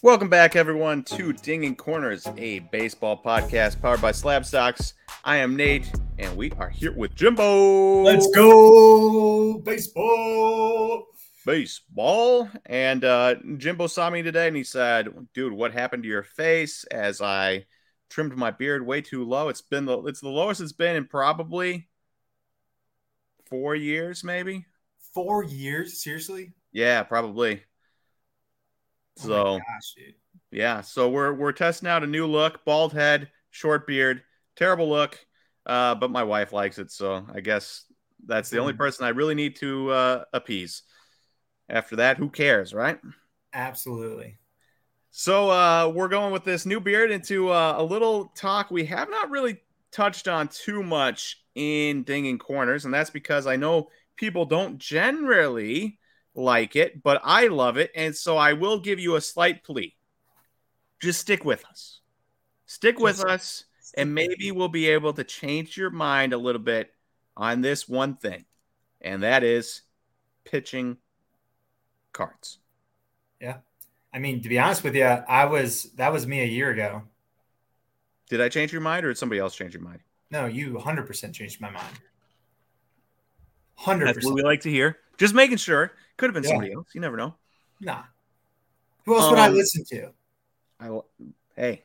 Welcome back, everyone, to Dinging Corners, a baseball podcast powered by SlabStox. I am Nate, and we are here with Jimbo. Let's go baseball. Baseball. And uh, Jimbo saw me today, and he said, "Dude, what happened to your face?" As I trimmed my beard way too low. It's been the it's the lowest it's been in probably four years, maybe. Four years? Seriously? Yeah, probably. So, oh gosh, yeah, so we're we're testing out a new look: bald head, short beard, terrible look. Uh, but my wife likes it, so I guess that's the only Mm. person I really need to uh, appease. After that, who cares, right? Absolutely. So uh, we're going with this new beard into uh, a little talk we have not really touched on too much in Dinging Corners, and that's because I know people don't generally like it, but I love it, and so I will give you a slight plea. Just stick with us. Stick with Just us, and maybe we'll be able to change your mind a little bit on this one thing, and that is pitching cards. Yeah. I mean, to be honest with you, I was that was me a year ago. Did I change your mind, or did somebody else change your mind? No, you 100% changed my mind. 100%. That's what 100%. we like to hear. Just making sure. Could have been Yeah. somebody else. You never know. Nah. Who else would I Um, listen to? I will. hey,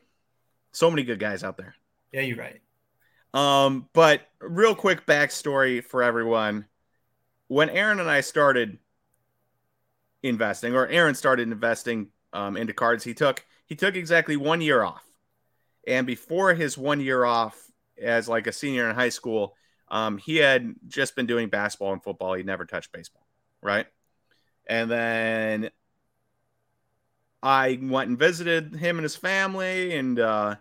so many good guys out there. Yeah, you're right. Um, but real quick backstory for everyone. When Aaron and I started investing, or Aaron started investing um, into cards, he took he took exactly one year off. And before his one year off as like a senior in high school, um, he had just been doing basketball and football. He never touched baseball, right? And then I went and visited him and his family, and uh,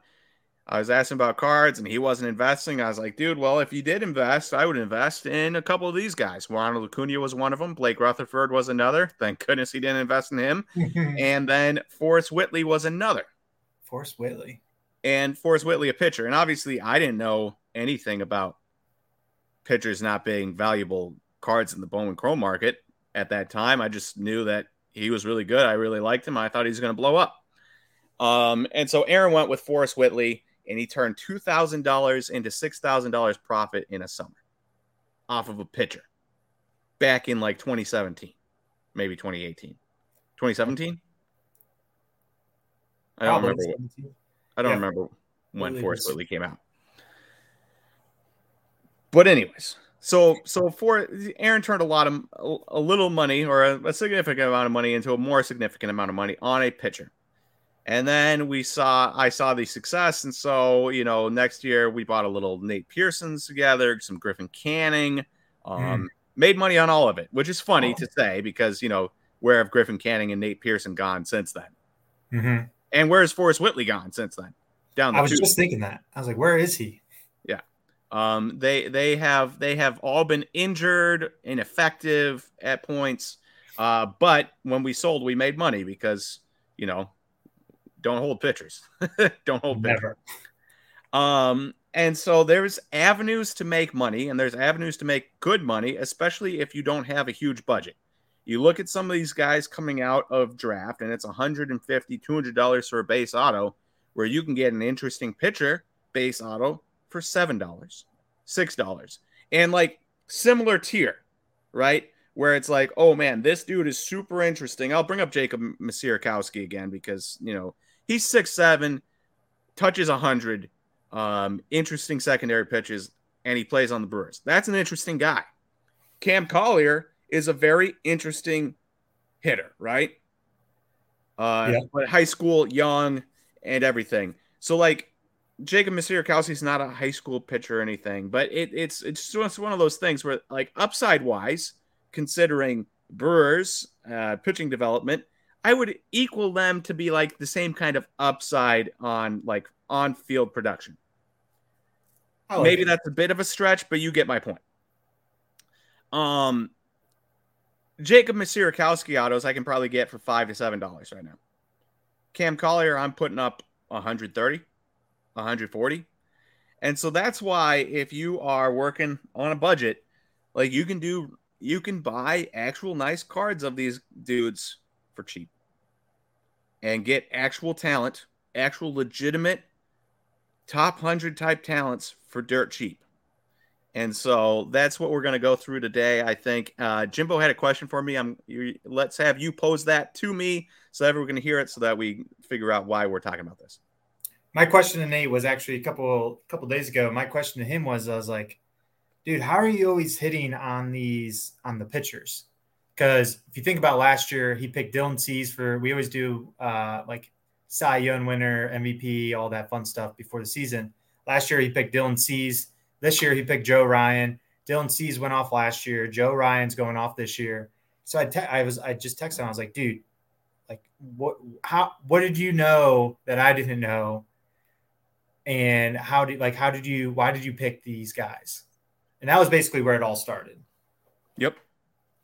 I was asking about cards, and he wasn't investing. I was like, dude, well, if you did invest, I would invest in a couple of these guys. Ronald Acuna was one of them. Blake Rutherford was another. Thank goodness he didn't invest in him. And then Forrest Whitley was another. Forrest Whitley. And Forrest Whitley, a pitcher. And obviously, I didn't know anything about pitchers not being valuable cards in the Bowman Chrome market at that time. I just knew that he was really good. I really liked him. I thought he was going to blow up. Um, and so Aaron went with Forrest Whitley, and he turned two thousand dollars into six thousand dollars profit in a summer off of a pitcher back in like 2017, maybe 2018, 2017. I don't Probably remember. What, I don't Yeah. remember when Forrest Whitley came out. But anyways, so so for Aaron turned a lot of a little money or a, a significant amount of money into a more significant amount of money on a pitcher. And then we saw I saw the success, and so you know next year we bought a little Nate Pearson's together, some Griffin Canning, um, made money on all of it, which is funny Oh. to say because you know where have Griffin Canning and Nate Pearson gone since then, Mhm. and where has Forrest Whitley gone since then? Down the I was tube. just thinking that. I was like, where is he? Um, they they have they have all been injured, ineffective at points. Uh, but when we sold, we made money because you know, don't hold pitchers, don't hold pitchers. Never. Um, and so there's avenues to make money, and there's avenues to make good money, especially if you don't have a huge budget. You look at some of these guys coming out of draft, and it's 150 $200 for a base auto, where you can get an interesting pitcher base auto for $7, $6. And like similar tier, right? Where it's like, oh man, this dude is super interesting. I'll bring up Jacob Misiorowski again because, you know, he's six seven, touches a 100, um, interesting secondary pitches, and he plays on the Brewers. That's an interesting guy. Cam Collier is a very interesting hitter, right? Uh, Yeah. But high school, young, and everything. So like Jacob Misiorowski is not a high school pitcher or anything, but it, it's it's just one of those things where like upside wise, considering Brewers uh, pitching development, I would equal them to be like the same kind of upside on like on field production. Like Maybe it. that's a bit of a stretch, but you get my point. Um, Jacob Misiorowski autos I can probably get for five to seven dollars right now. Cam Collier, I'm putting up 130, 140. And so that's why if you are working on a budget, like you can do you can buy actual nice cards of these dudes for cheap. and get actual talent, actual legitimate top 100 type talents for dirt cheap. And so that's what we're going to go through today. I think uh, Jimbo had a question for me. I'm you, let's have you pose that to me so everyone can hear it, so that we figure out why we're talking about this. My question to Nate was actually a couple couple days ago. My question to him was, I was like, "Dude, how are you always hitting on these on the pitchers?" Because if you think about last year, he picked Dylan Cease for. We always do uh, like Cy Young winner, MVP, all that fun stuff before the season. Last year, he picked Dylan Cease. This year, he picked Joe Ryan. Dylan Cease went off last year. Joe Ryan's going off this year. So I, te- I was, I just texted him. I was like, dude, like, what, how, what did you know that I didn't know? And how did, like, how did you, why did you pick these guys? And that was basically where it all started. Yep.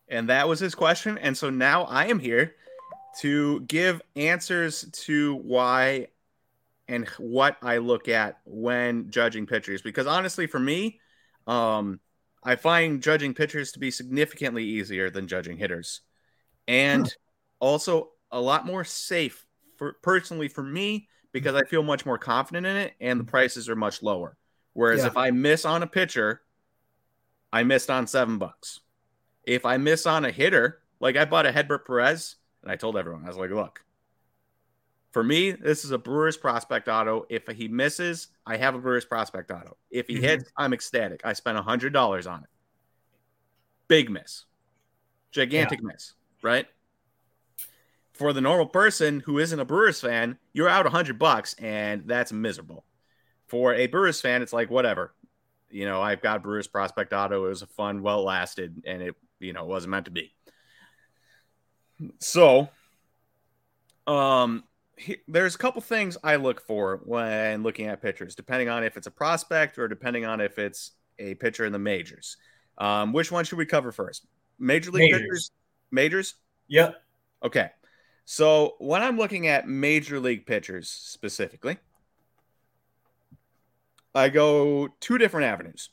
And that was his question. And so now I am here to give answers to why and what I look at when judging pitchers. Because honestly, for me, um, I find judging pitchers to be significantly easier than judging hitters, and huh. also a lot more safe for personally for me because I feel much more confident in it, and the prices are much lower. Whereas yeah. if I miss on a pitcher, I missed on seven bucks. If I miss on a hitter, like I bought a Hedbert Perez, and I told everyone, I was like, look, for me, this is a Brewers prospect auto. If he misses, I have a Brewers prospect auto. If he mm-hmm. hits, I'm ecstatic. I spent $100 on it. Big miss. Gigantic yeah. miss, right? For the normal person who isn't a Brewers fan, you're out 100 bucks and that's miserable. For a Brewers fan, it's like whatever. You know, I've got Brewers prospect auto. It was a fun, well lasted, and it, you know, wasn't meant to be. So, um, there's a couple things I look for when looking at pitchers, depending on if it's a prospect or depending on if it's a pitcher in the majors. Um, which one should we cover first? Major league majors. pitchers, majors. Yep. Okay. So when I'm looking at major league pitchers specifically, I go two different avenues,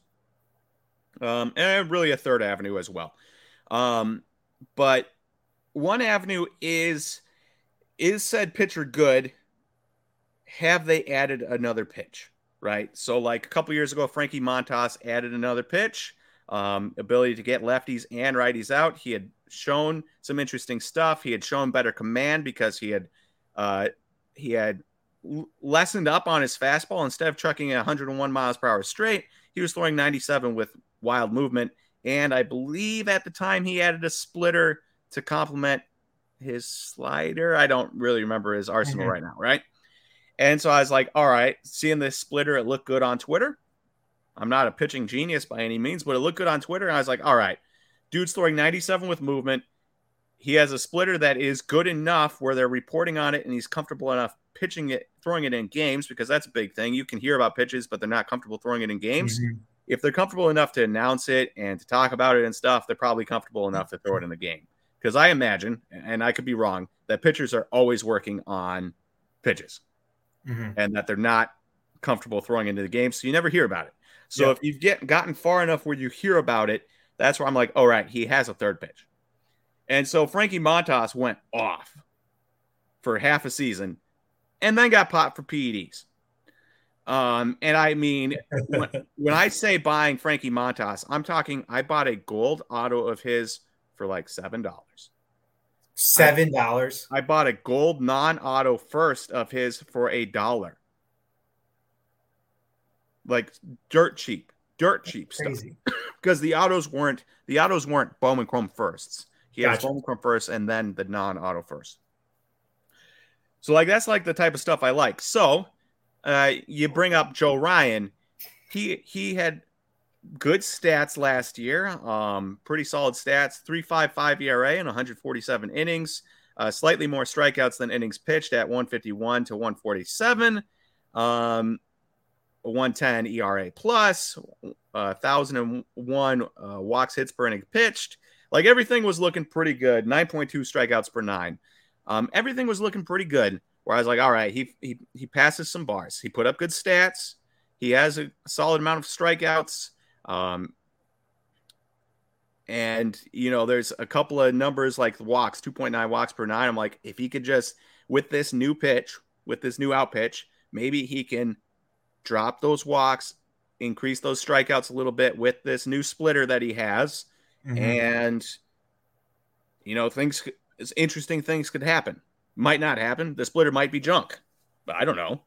um, and really a third avenue as well. Um, but one avenue is is said pitcher good? Have they added another pitch? Right. So, like a couple years ago, Frankie Montas added another pitch, um, ability to get lefties and righties out. He had shown some interesting stuff. He had shown better command because he had uh, he had lessened up on his fastball instead of chucking 101 miles per hour straight. He was throwing 97 with wild movement, and I believe at the time he added a splitter to complement his slider. I don't really remember his arsenal mm-hmm. right now, right? And so I was like, all right, seeing this splitter, it looked good on Twitter. I'm not a pitching genius by any means, but it looked good on Twitter. And I was like, all right, dude's throwing 97 with movement. He has a splitter that is good enough where they're reporting on it and he's comfortable enough pitching it, throwing it in games because that's a big thing. You can hear about pitches, but they're not comfortable throwing it in games. Mm-hmm. If they're comfortable enough to announce it and to talk about it and stuff, they're probably comfortable enough to throw it in the game because I imagine, and I could be wrong, that pitchers are always working on pitches mm-hmm. and that they're not comfortable throwing into the game. So you never hear about it. So if you've get gotten far enough where you hear about it, that's where I'm like, all right, he has a third pitch. And so Frankie Montas went off for half a season and then got popped for PEDs. Um, and I mean, when, when I say buying Frankie Montas, I'm talking I bought a gold auto of his for like seven dollars. Seven dollars. I, I bought a gold non-auto first of his for a dollar. Like dirt cheap, dirt cheap That's stuff. Because the autos weren't the autos weren't Bowman Chrome firsts. He gotcha. has Bowman Chrome first and then the non-auto first. So like that's like the type of stuff I like. So uh, you bring up Joe Ryan. He he had good stats last year. Um, pretty solid stats 3.55 ERA and 147 innings. Uh, slightly more strikeouts than innings pitched at 151 to 147. Um, 110 ERA plus, uh, 1001 uh, walks hits per inning pitched. Like everything was looking pretty good. 9.2 strikeouts per nine. Um, everything was looking pretty good. Where I was like, all right, he, he he passes some bars. He put up good stats. He has a solid amount of strikeouts. Um, and you know, there's a couple of numbers like walks, 2.9 walks per nine. I'm like, if he could just with this new pitch, with this new out pitch, maybe he can drop those walks, increase those strikeouts a little bit with this new splitter that he has, mm-hmm. and you know things, interesting things could happen. Might not happen. The splitter might be junk. I don't know,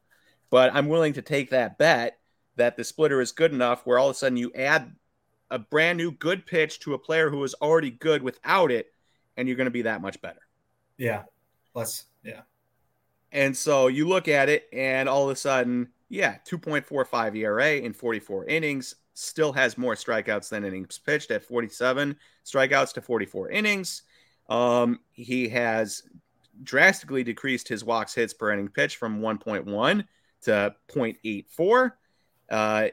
but I'm willing to take that bet that the splitter is good enough where all of a sudden you add a brand new good pitch to a player who is already good without it, and you're going to be that much better. Yeah. Plus, yeah. And so you look at it, and all of a sudden, yeah, 2.45 ERA in 44 innings, still has more strikeouts than innings pitched at 47 strikeouts to 44 innings. Um, he has drastically decreased his walks hits per inning pitch from 1.1 to 0.84. Uh,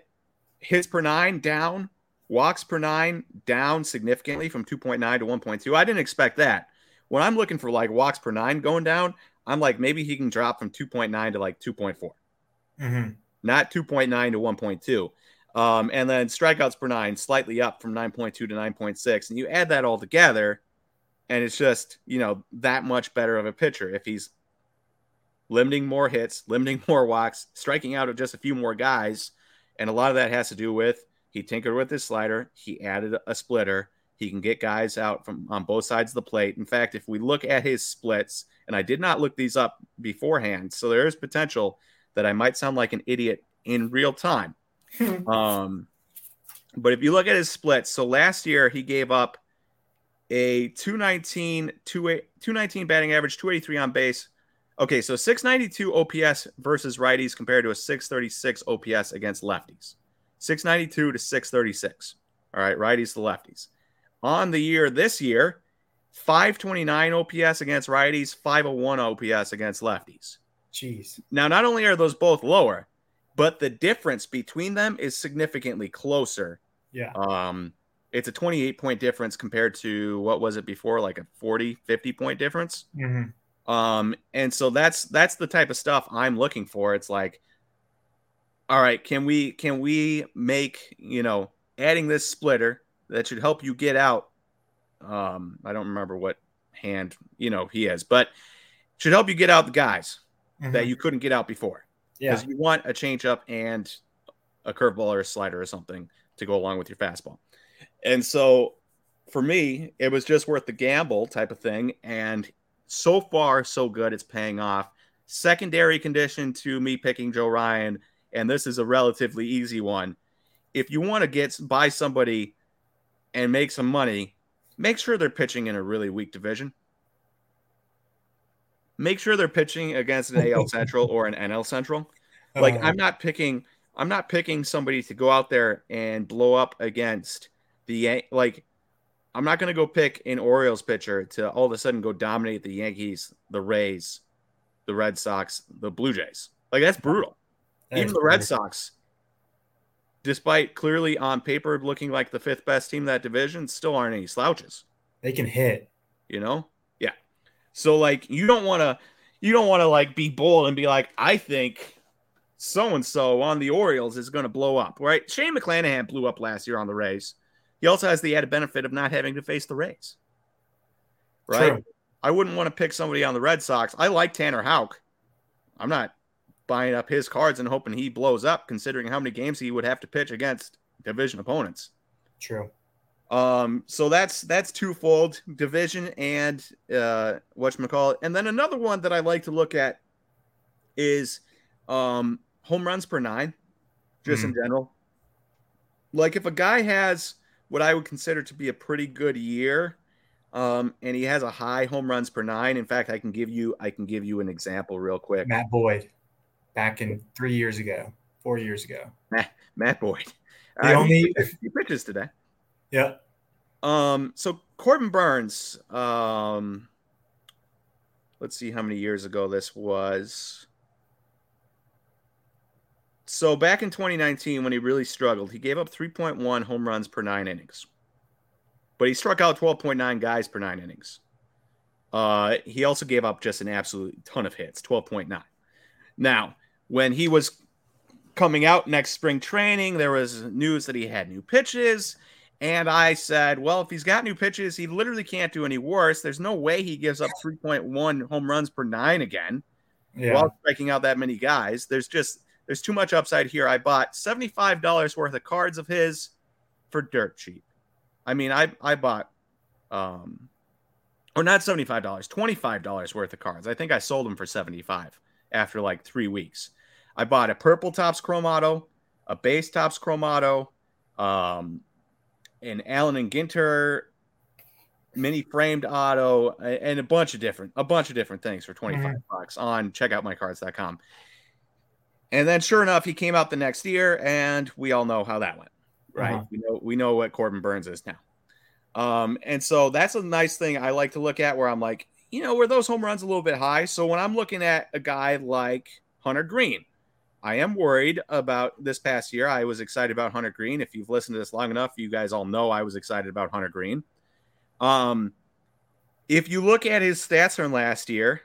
hits per nine down, walks per nine down significantly from 2.9 to 1.2. I didn't expect that. When I'm looking for like walks per nine going down, I'm like maybe he can drop from 2.9 to like 2.4, mm-hmm. not 2.9 to 1.2. Um, and then strikeouts per nine slightly up from 9.2 to 9.6. And you add that all together, and it's just, you know, that much better of a pitcher if he's limiting more hits, limiting more walks, striking out of just a few more guys. And a lot of that has to do with he tinkered with his slider, he added a splitter. He can get guys out from on both sides of the plate. In fact, if we look at his splits, and I did not look these up beforehand, so there is potential that I might sound like an idiot in real time. um, but if you look at his splits, so last year he gave up a 219, 219 batting average, 283 on base. Okay, so 692 OPS versus righties compared to a 636 OPS against lefties. 692 to 636. All right, righties to lefties. On the year this year, 529 OPS against righties, 501 OPS against lefties. Jeez. Now, not only are those both lower, but the difference between them is significantly closer. Yeah. Um, it's a 28 point difference compared to what was it before, like a 40, 50 point difference. Mm-hmm. Um, and so that's that's the type of stuff I'm looking for. It's like, all right, can we can we make you know adding this splitter that should help you get out? Um, I don't remember what hand you know he has, but should help you get out the guys mm-hmm. that you couldn't get out before. Because yeah. you want a changeup and a curveball or a slider or something to go along with your fastball. And so for me, it was just worth the gamble type of thing. And so far, so good. It's paying off. Secondary condition to me picking Joe Ryan, and this is a relatively easy one. If you want to get buy somebody and make some money, make sure they're pitching in a really weak division. Make sure they're pitching against an AL Central or an NL Central. Like uh-huh. I'm not picking I'm not picking somebody to go out there and blow up against the like I'm not going to go pick an Orioles pitcher to all of a sudden go dominate the Yankees, the Rays, the Red Sox, the Blue Jays. Like that's brutal. That Even the Red Sox, despite clearly on paper looking like the fifth best team in that division, still aren't any slouches. They can hit. You know? So like you don't want to you don't want to like be bold and be like, I think so and so on the Orioles is going to blow up, right? Shane McClanahan blew up last year on the Rays. He also has the added benefit of not having to face the Rays. Right? True. I wouldn't want to pick somebody on the Red Sox. I like Tanner Houck. I'm not buying up his cards and hoping he blows up, considering how many games he would have to pitch against division opponents. True. Um, so that's that's twofold division and uh whatchamacallit. And then another one that I like to look at is um home runs per nine, just mm. in general. Like if a guy has what I would consider to be a pretty good year. Um, and he has a high home runs per nine. In fact, I can give you I can give you an example real quick. Matt Boyd, back in three years ago, four years ago. Matt, Matt Boyd. The uh, only he pitches today. Yeah. Um. So Corbin Burnes, Um. Let's see how many years ago this was. So back in 2019, when he really struggled, he gave up 3.1 home runs per nine innings, but he struck out 12.9 guys per nine innings. Uh, he also gave up just an absolute ton of hits, 12.9. Now, when he was coming out next spring training, there was news that he had new pitches, And I said, well, if he's got new pitches, he literally can't do any worse. There's no way he gives up 3.1 home runs per nine again yeah. while striking out that many guys. There's just there's too much upside here. I bought $75 worth of cards of his for dirt cheap. I mean, I I bought um or not $75, $25 worth of cards. I think I sold them for 75 after like 3 weeks. I bought a purple Topps Chrome Auto, a base Topps Chrome Auto, um an Allen and Ginter mini framed auto and a bunch of different a bunch of different things for 25 mm-hmm. bucks on checkoutmycards.com. And then sure enough, he came out the next year and we all know how that went. Right. Uh-huh. We know we know what Corbin Burnes is now. Um, and so that's a nice thing I like to look at where I'm like, you know, where those home runs a little bit high. So when I'm looking at a guy like Hunter Greene, I am worried about this past year. I was excited about Hunter Greene. If you've listened to this long enough, you guys all know I was excited about Hunter Greene. Um, if you look at his stats from last year,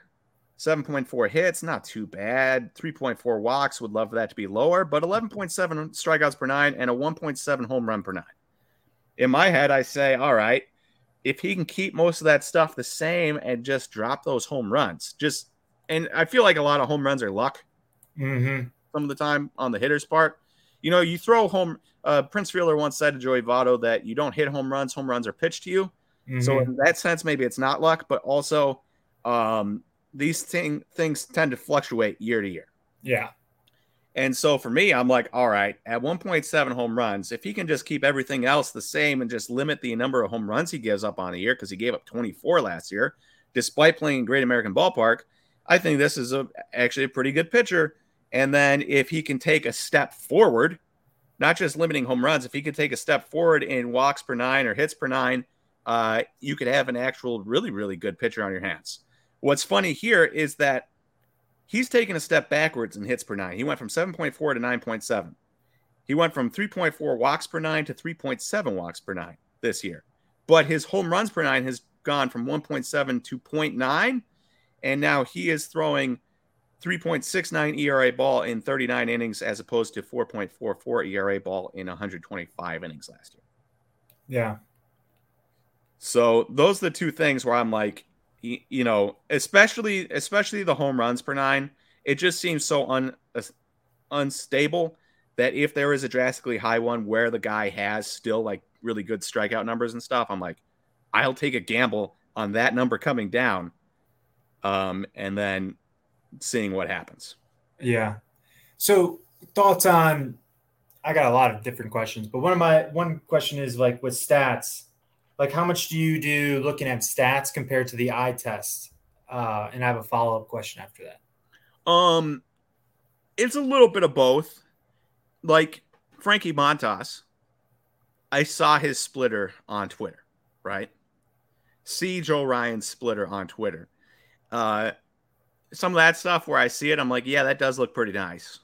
7.4 hits, not too bad. 3.4 walks, would love for that to be lower, but 11.7 strikeouts per nine and a 1.7 home run per nine. In my head, I say, all right, if he can keep most of that stuff the same and just drop those home runs, just and I feel like a lot of home runs are luck. Mm-hmm some of the time on the hitter's part. You know, you throw home. Uh, Prince Fielder once said to Joey Votto that you don't hit home runs; home runs are pitched to you. Mm-hmm. So in that sense, maybe it's not luck, but also um, these thing, things tend to fluctuate year to year. Yeah. And so for me, I'm like, all right, at 1.7 home runs, if he can just keep everything else the same and just limit the number of home runs he gives up on a year, because he gave up 24 last year, despite playing Great American Ballpark, I think this is a, actually a pretty good pitcher and then if he can take a step forward, not just limiting home runs, if he could take a step forward in walks per nine or hits per nine, uh, you could have an actual really, really good pitcher on your hands. What's funny here is that he's taken a step backwards in hits per nine. He went from 7.4 to 9.7. He went from 3.4 walks per nine to 3.7 walks per nine this year. But his home runs per nine has gone from 1.7 to 0.9. And now he is throwing – 3.69 ERA ball in 39 innings as opposed to 4.44 ERA ball in 125 innings last year. Yeah. So those are the two things where I'm like, you know, especially especially the home runs per nine, it just seems so un, unstable that if there is a drastically high one where the guy has still like really good strikeout numbers and stuff, I'm like, I'll take a gamble on that number coming down. Um, and then seeing what happens. Yeah. So thoughts on I got a lot of different questions, but one of my one question is like with stats, like how much do you do looking at stats compared to the eye test? Uh, and I have a follow up question after that. Um, it's a little bit of both. Like Frankie Montas, I saw his splitter on Twitter, right? See Joe Ryan's splitter on Twitter. Uh, some of that stuff where I see it, I'm like, yeah, that does look pretty nice.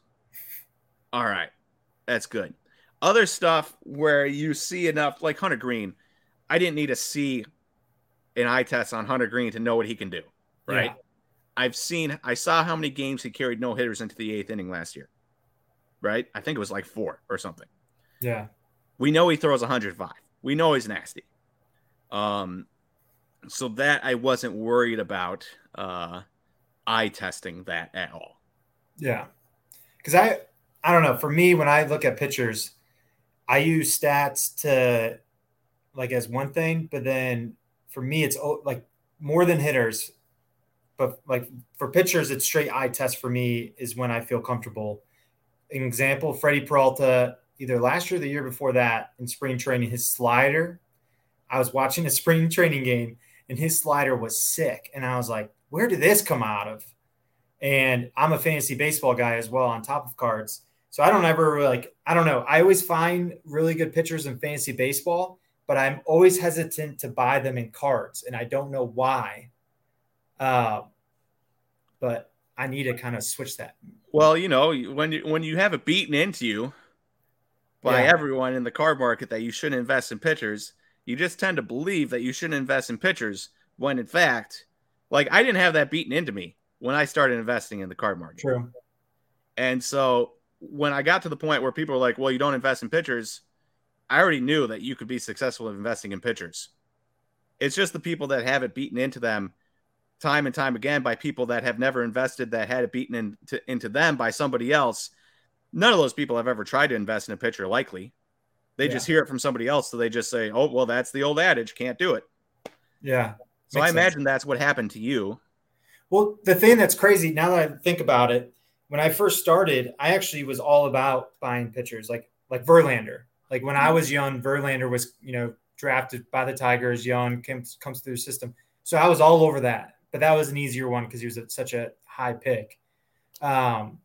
All right, that's good. Other stuff where you see enough, like Hunter Greene, I didn't need to see an eye test on Hunter Greene to know what he can do. Right. Yeah. I've seen, I saw how many games he carried no hitters into the eighth inning last year. Right. I think it was like four or something. Yeah. We know he throws 105. We know he's nasty. Um, so that I wasn't worried about. Uh, eye testing that at all. Yeah. Cause I, I don't know. For me, when I look at pitchers, I use stats to like as one thing, but then for me, it's oh, like more than hitters. But like for pitchers, it's straight eye test for me is when I feel comfortable. An example, Freddie Peralta, either last year or the year before that in spring training, his slider. I was watching a spring training game and his slider was sick. And I was like, where did this come out of? And I'm a fantasy baseball guy as well on top of cards. So I don't ever like, I don't know. I always find really good pitchers in fantasy baseball, but I'm always hesitant to buy them in cards. And I don't know why. Uh, but I need to kind of switch that. Well, you know, when you, when you have it beaten into you by yeah. everyone in the card market that you shouldn't invest in pitchers, you just tend to believe that you shouldn't invest in pitchers when in fact like I didn't have that beaten into me when I started investing in the card market. True. And so when I got to the point where people were like, "Well, you don't invest in pitchers," I already knew that you could be successful in investing in pitchers. It's just the people that have it beaten into them time and time again by people that have never invested that had it beaten into, into them by somebody else. None of those people have ever tried to invest in a pitcher, likely. They yeah. just hear it from somebody else. So they just say, oh, well, that's the old adage, can't do it. Yeah. So I imagine sense. that's what happened to you. Well, the thing that's crazy now that I think about it, when I first started, I actually was all about buying pitchers, like like Verlander. Like when I was young, Verlander was you know drafted by the Tigers, young comes comes through the system. So I was all over that, but that was an easier one because he was at such a high pick. Um,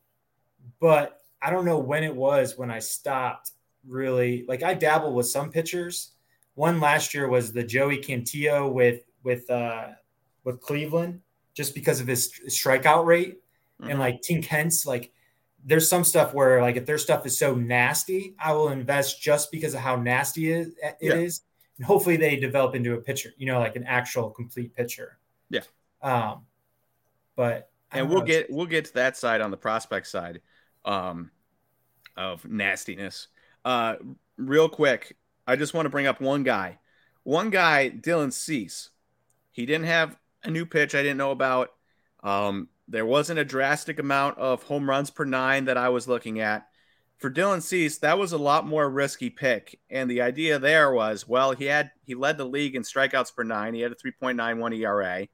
but I don't know when it was when I stopped really. Like I dabble with some pitchers. One last year was the Joey Cantillo with with uh, with Cleveland, just because of his strikeout rate, mm-hmm. and like Tink Hence, like there's some stuff where like if their stuff is so nasty, I will invest just because of how nasty it, it yeah. is, and hopefully they develop into a pitcher, you know, like an actual complete pitcher. Yeah. Um, but and we'll get we'll get to that side on the prospect side, um, of nastiness. Uh, real quick, I just want to bring up one guy, one guy, Dylan Cease. He didn't have a new pitch I didn't know about. Um, there wasn't a drastic amount of home runs per nine that I was looking at. For Dylan Cease, that was a lot more risky pick. And the idea there was, well, he had he led the league in strikeouts per nine. He had a 3.91 ERA,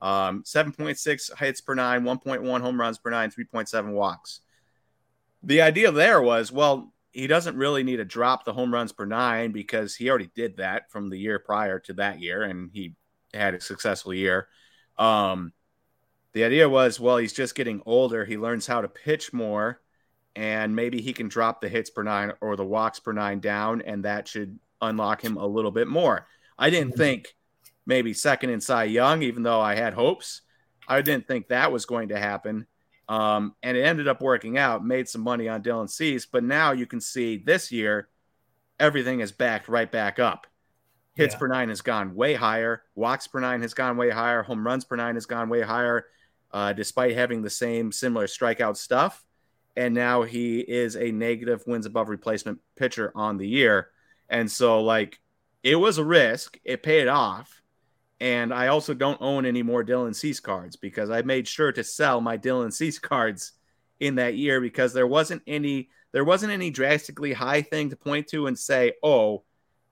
um, 7.6 hits per nine, 1.1 home runs per nine, 3.7 walks. The idea there was, well, he doesn't really need to drop the home runs per nine because he already did that from the year prior to that year, and he had a successful year. Um, the idea was, well, he's just getting older. He learns how to pitch more, and maybe he can drop the hits per nine or the walks per nine down, and that should unlock him a little bit more. I didn't mm-hmm. think maybe second in Cy Young, even though I had hopes. I didn't think that was going to happen. Um, and it ended up working out, made some money on Dylan Cease. But now you can see this year, everything is backed right back up. Hits yeah. per nine has gone way higher. Walks per nine has gone way higher. Home runs per nine has gone way higher uh, despite having the same similar strikeout stuff. And now he is a negative wins above replacement pitcher on the year. And so, like, it was a risk. It paid off. And I also don't own any more Dylan Cease cards because I made sure to sell my Dylan Cease cards in that year because there wasn't any there wasn't any drastically high thing to point to and say, oh,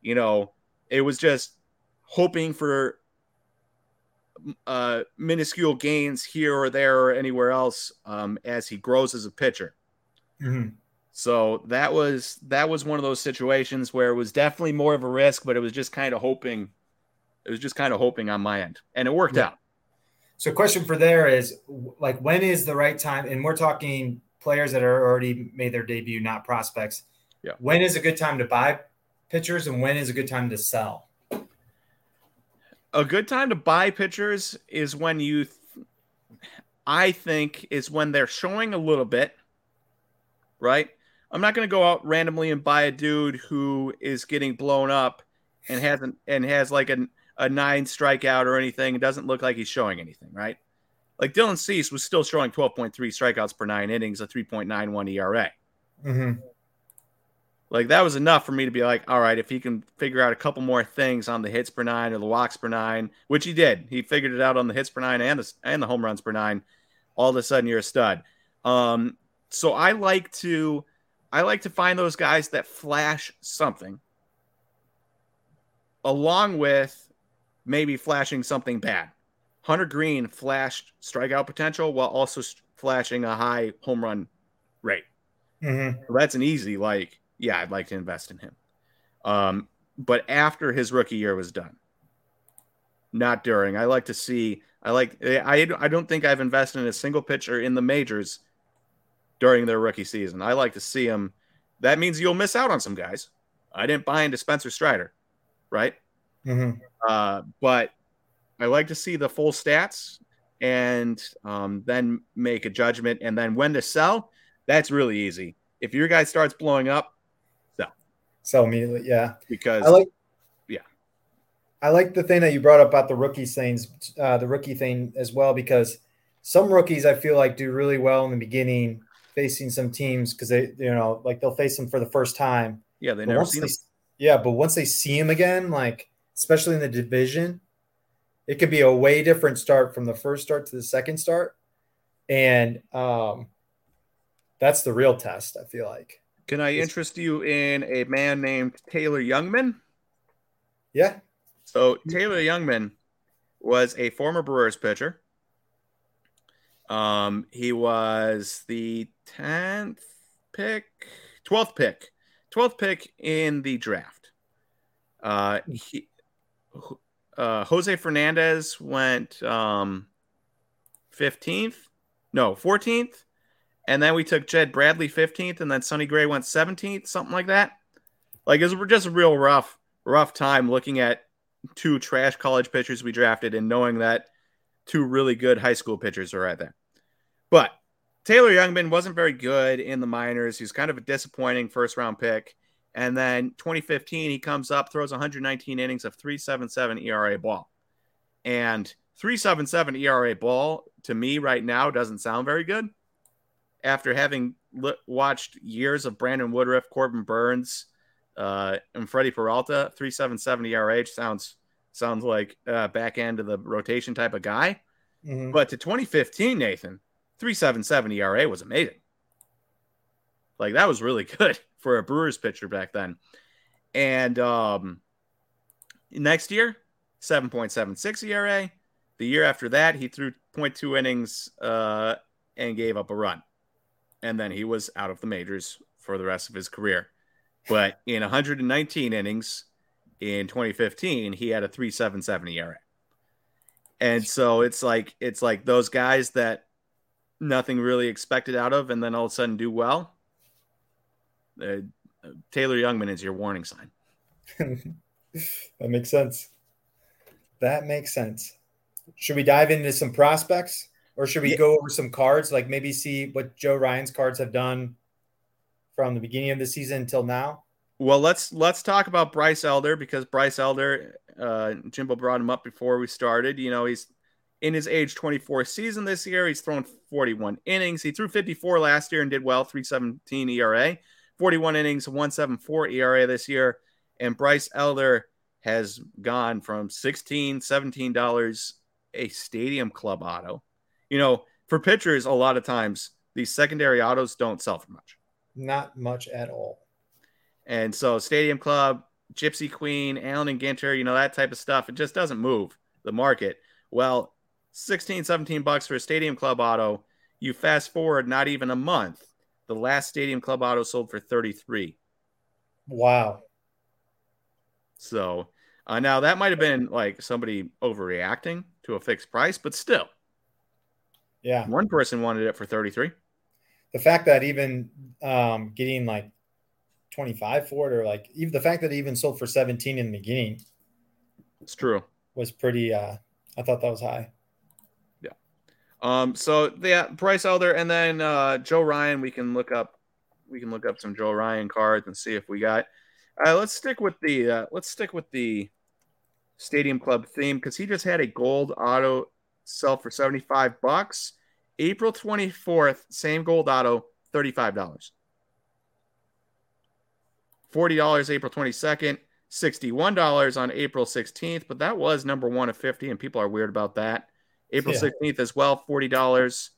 you know, it was just hoping for uh, minuscule gains here or there or anywhere else um, as he grows as a pitcher. Mm-hmm. So that was that was one of those situations where it was definitely more of a risk, but it was just kind of hoping. It was just kind of hoping on my end, and it worked yeah. out. So, question for there is like, when is the right time? And we're talking players that are already made their debut, not prospects. Yeah. When is a good time to buy pitchers, and when is a good time to sell? a good time to buy pitchers is when you, th- I think, is when they're showing a little bit, right? I'm not going to go out randomly and buy a dude who is getting blown up and hasn't and has like a, a nine strikeout or anything. It doesn't look like he's showing anything, right? Like Dylan Cease was still showing 12.3 strikeouts per nine innings, a 3.91 ERA. Mm-hmm. Like that was enough for me to be like, all right, if he can figure out a couple more things on the hits per nine or the walks per nine, which he did, he figured it out on the hits per nine and the and the home runs per nine. All of a sudden, you're a stud. Um, so I like to, I like to find those guys that flash something, along with maybe flashing something bad. Hunter Greene flashed strikeout potential while also flashing a high home run rate. Mm-hmm. So that's an easy like yeah, I'd like to invest in him. Um, but after his rookie year was done, not during. I like to see. I like. I I don't think I've invested in a single pitcher in the majors during their rookie season. I like to see them. That means you'll miss out on some guys. I didn't buy into Spencer Strider, right? Mm-hmm. Uh, but I like to see the full stats and um, then make a judgment. And then when to sell, that's really easy. If your guy starts blowing up, sell immediately. Yeah, because I like. Yeah, I like the thing that you brought up about the rookie things, uh, the rookie thing as well, because some rookies I feel like do really well in the beginning, facing some teams because they, you know, like they'll face them for the first time. Yeah, they never seen they, Yeah, but once they see him again, like especially in the division, it could be a way different start from the first start to the second start. And um that's the real test, I feel like. Can I interest you in a man named Taylor Jungmann? Yeah. So Taylor Jungmann was a former Brewers pitcher. Um, he was the 10th pick, 12th pick, 12th pick in the draft. Uh, he, uh, Jose Fernandez went um, 15th, no, 14th. And then we took Jed Bradley 15th, and then Sonny Gray went 17th, something like that. Like it was just a real rough, rough time looking at two trash college pitchers we drafted and knowing that two really good high school pitchers are right there. But Taylor Jungmann wasn't very good in the minors. He's kind of a disappointing first round pick. And then 2015, he comes up, throws 119 innings of 377 ERA ball. And 377 ERA ball to me right now doesn't sound very good. After having li- watched years of Brandon Woodruff, Corbin Burnes, uh, and Freddie Peralta, 377 ERA sounds sounds like uh, back end of the rotation type of guy. Mm-hmm. But to 2015, Nathan, 377 ERA was amazing. Like that was really good for a Brewers pitcher back then. And um, next year, 7.76 ERA. The year after that, he threw 0.2 innings uh, and gave up a run. And then he was out of the majors for the rest of his career. But in 119 innings in 2015, he had a 3.77 ERA. And so it's like it's like those guys that nothing really expected out of, and then all of a sudden do well. Uh, Taylor Jungmann is your warning sign. that makes sense. That makes sense. Should we dive into some prospects, or should we yeah. go over some cards, like maybe see what Joe Ryan's cards have done from the beginning of the season until now? Well, let's let's talk about Bryce Elder because Bryce Elder, uh, Jimbo brought him up before we started. You know, he's in his age 24 season this year. He's thrown 41 innings. He threw 54 last year and did well, 317 ERA, 41 innings, 174 ERA this year. And Bryce Elder has gone from 16, 17 dollars a stadium club auto. You know, for pitchers, a lot of times these secondary autos don't sell for much. Not much at all. And so Stadium Club, Gypsy Queen, Allen and Ginter, you know, that type of stuff, it just doesn't move the market. Well, 16, 17 bucks for a Stadium Club auto. You fast forward not even a month. The last Stadium Club auto sold for 33. Wow. So uh, now that might have been like somebody overreacting to a fixed price, but still. Yeah. One person wanted it for 33. The fact that even um, getting like 25 for it or like even the fact that it even sold for 17 in the beginning it's true was pretty uh i thought that was high yeah um so yeah bryce elder and then uh joe ryan we can look up we can look up some joe ryan cards and see if we got uh let's stick with the uh let's stick with the stadium club theme because he just had a gold auto sell for 75 bucks april 24th same gold auto $35 $40 April 22nd, $61 on April 16th, but that was number one of 50, and people are weird about that. April yeah. 16th as well, $40,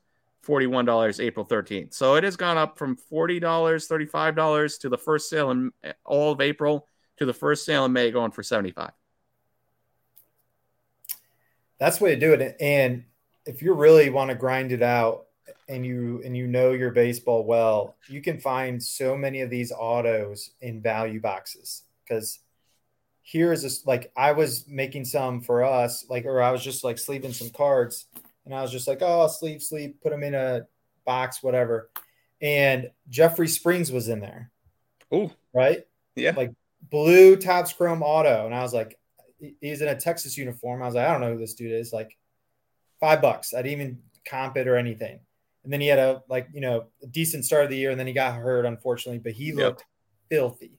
$41 April 13th. So it has gone up from $40, $35 to the first sale in eh, all of April to the first sale in May going for 75 That's the way to do it. And if you really want to grind it out, and you and you know your baseball well, you can find so many of these autos in value boxes because here is this like I was making some for us, like or I was just like sleeving some cards, and I was just like, oh, sleeve, sleeve, put them in a box, whatever. And Jeffrey Springs was in there. Oh, right, yeah, like blue Topps Chrome auto, and I was like, he's in a Texas uniform. I was like, I don't know who this dude is. Like five bucks. I didn't even comp it or anything and then he had a like you know a decent start of the year, and then he got hurt unfortunately, but he looked yep. filthy.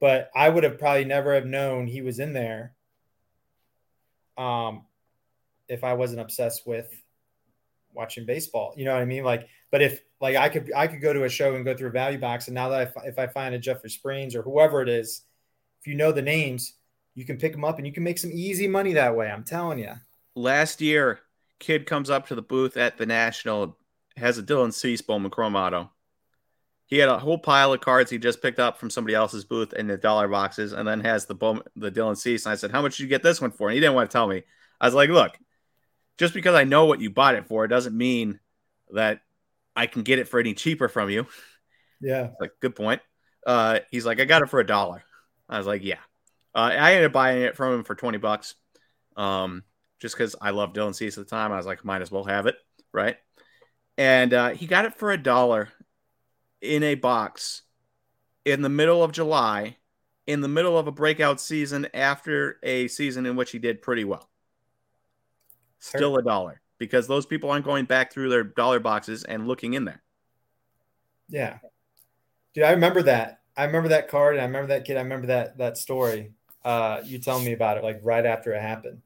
But I would have probably never have known he was in there, um, if I wasn't obsessed with watching baseball. You know what I mean? Like, but if like I could I could go to a show and go through a value box, and now that I if I find a Jeffrey Springs or whoever it is if you know the names, you can pick them up and you can make some easy money that way. I'm telling you. Last year, kid comes up to the booth at the National, has a Dylan Cease Bowman Chrome Auto. He had a whole pile of cards he just picked up from somebody else's booth in the dollar boxes, and then has the Bowman, the Dylan Cease. And I said, "How much did you get this one for?" And he didn't want to tell me. I was like, "Look, just because I know what you bought it for, doesn't mean that I can get it for any cheaper from you." Yeah, like good point. Uh, he's like, "I got it for a dollar." I was like, "Yeah." Uh, I ended up buying it from him for twenty bucks. Um, just because I love Dylan Cease at the time. I was like, might as well have it, right? And uh, he got it for a dollar in a box in the middle of July, in the middle of a breakout season after a season in which he did pretty well. Still a dollar because those people aren't going back through their dollar boxes and looking in there. Yeah. Dude, I remember that. I remember that card and I remember that kid. I remember that that story. Uh, you telling me about it like right after it happened.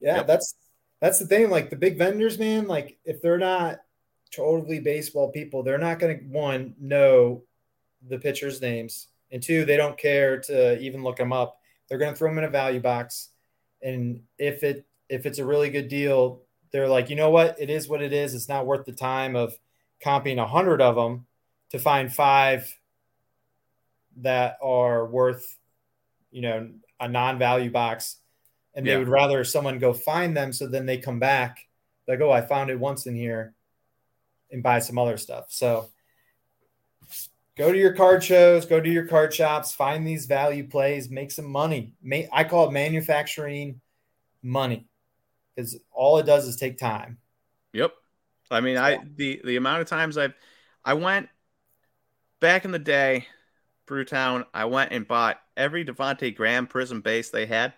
Yeah, yep. that's that's the thing. Like the big vendors, man. Like if they're not totally baseball people, they're not going to one know the pitchers' names, and two, they don't care to even look them up. They're going to throw them in a value box, and if it if it's a really good deal, they're like, you know what, it is what it is. It's not worth the time of comping a hundred of them to find five that are worth, you know, a non-value box and yeah. they would rather someone go find them so then they come back like oh i found it once in here and buy some other stuff. So go to your card shows go to your card shops find these value plays make some money. I call it manufacturing money because all it does is take time. Yep. I mean i the the amount of times i've i went back in the day brewtown i went and bought every devonte graham prism base they had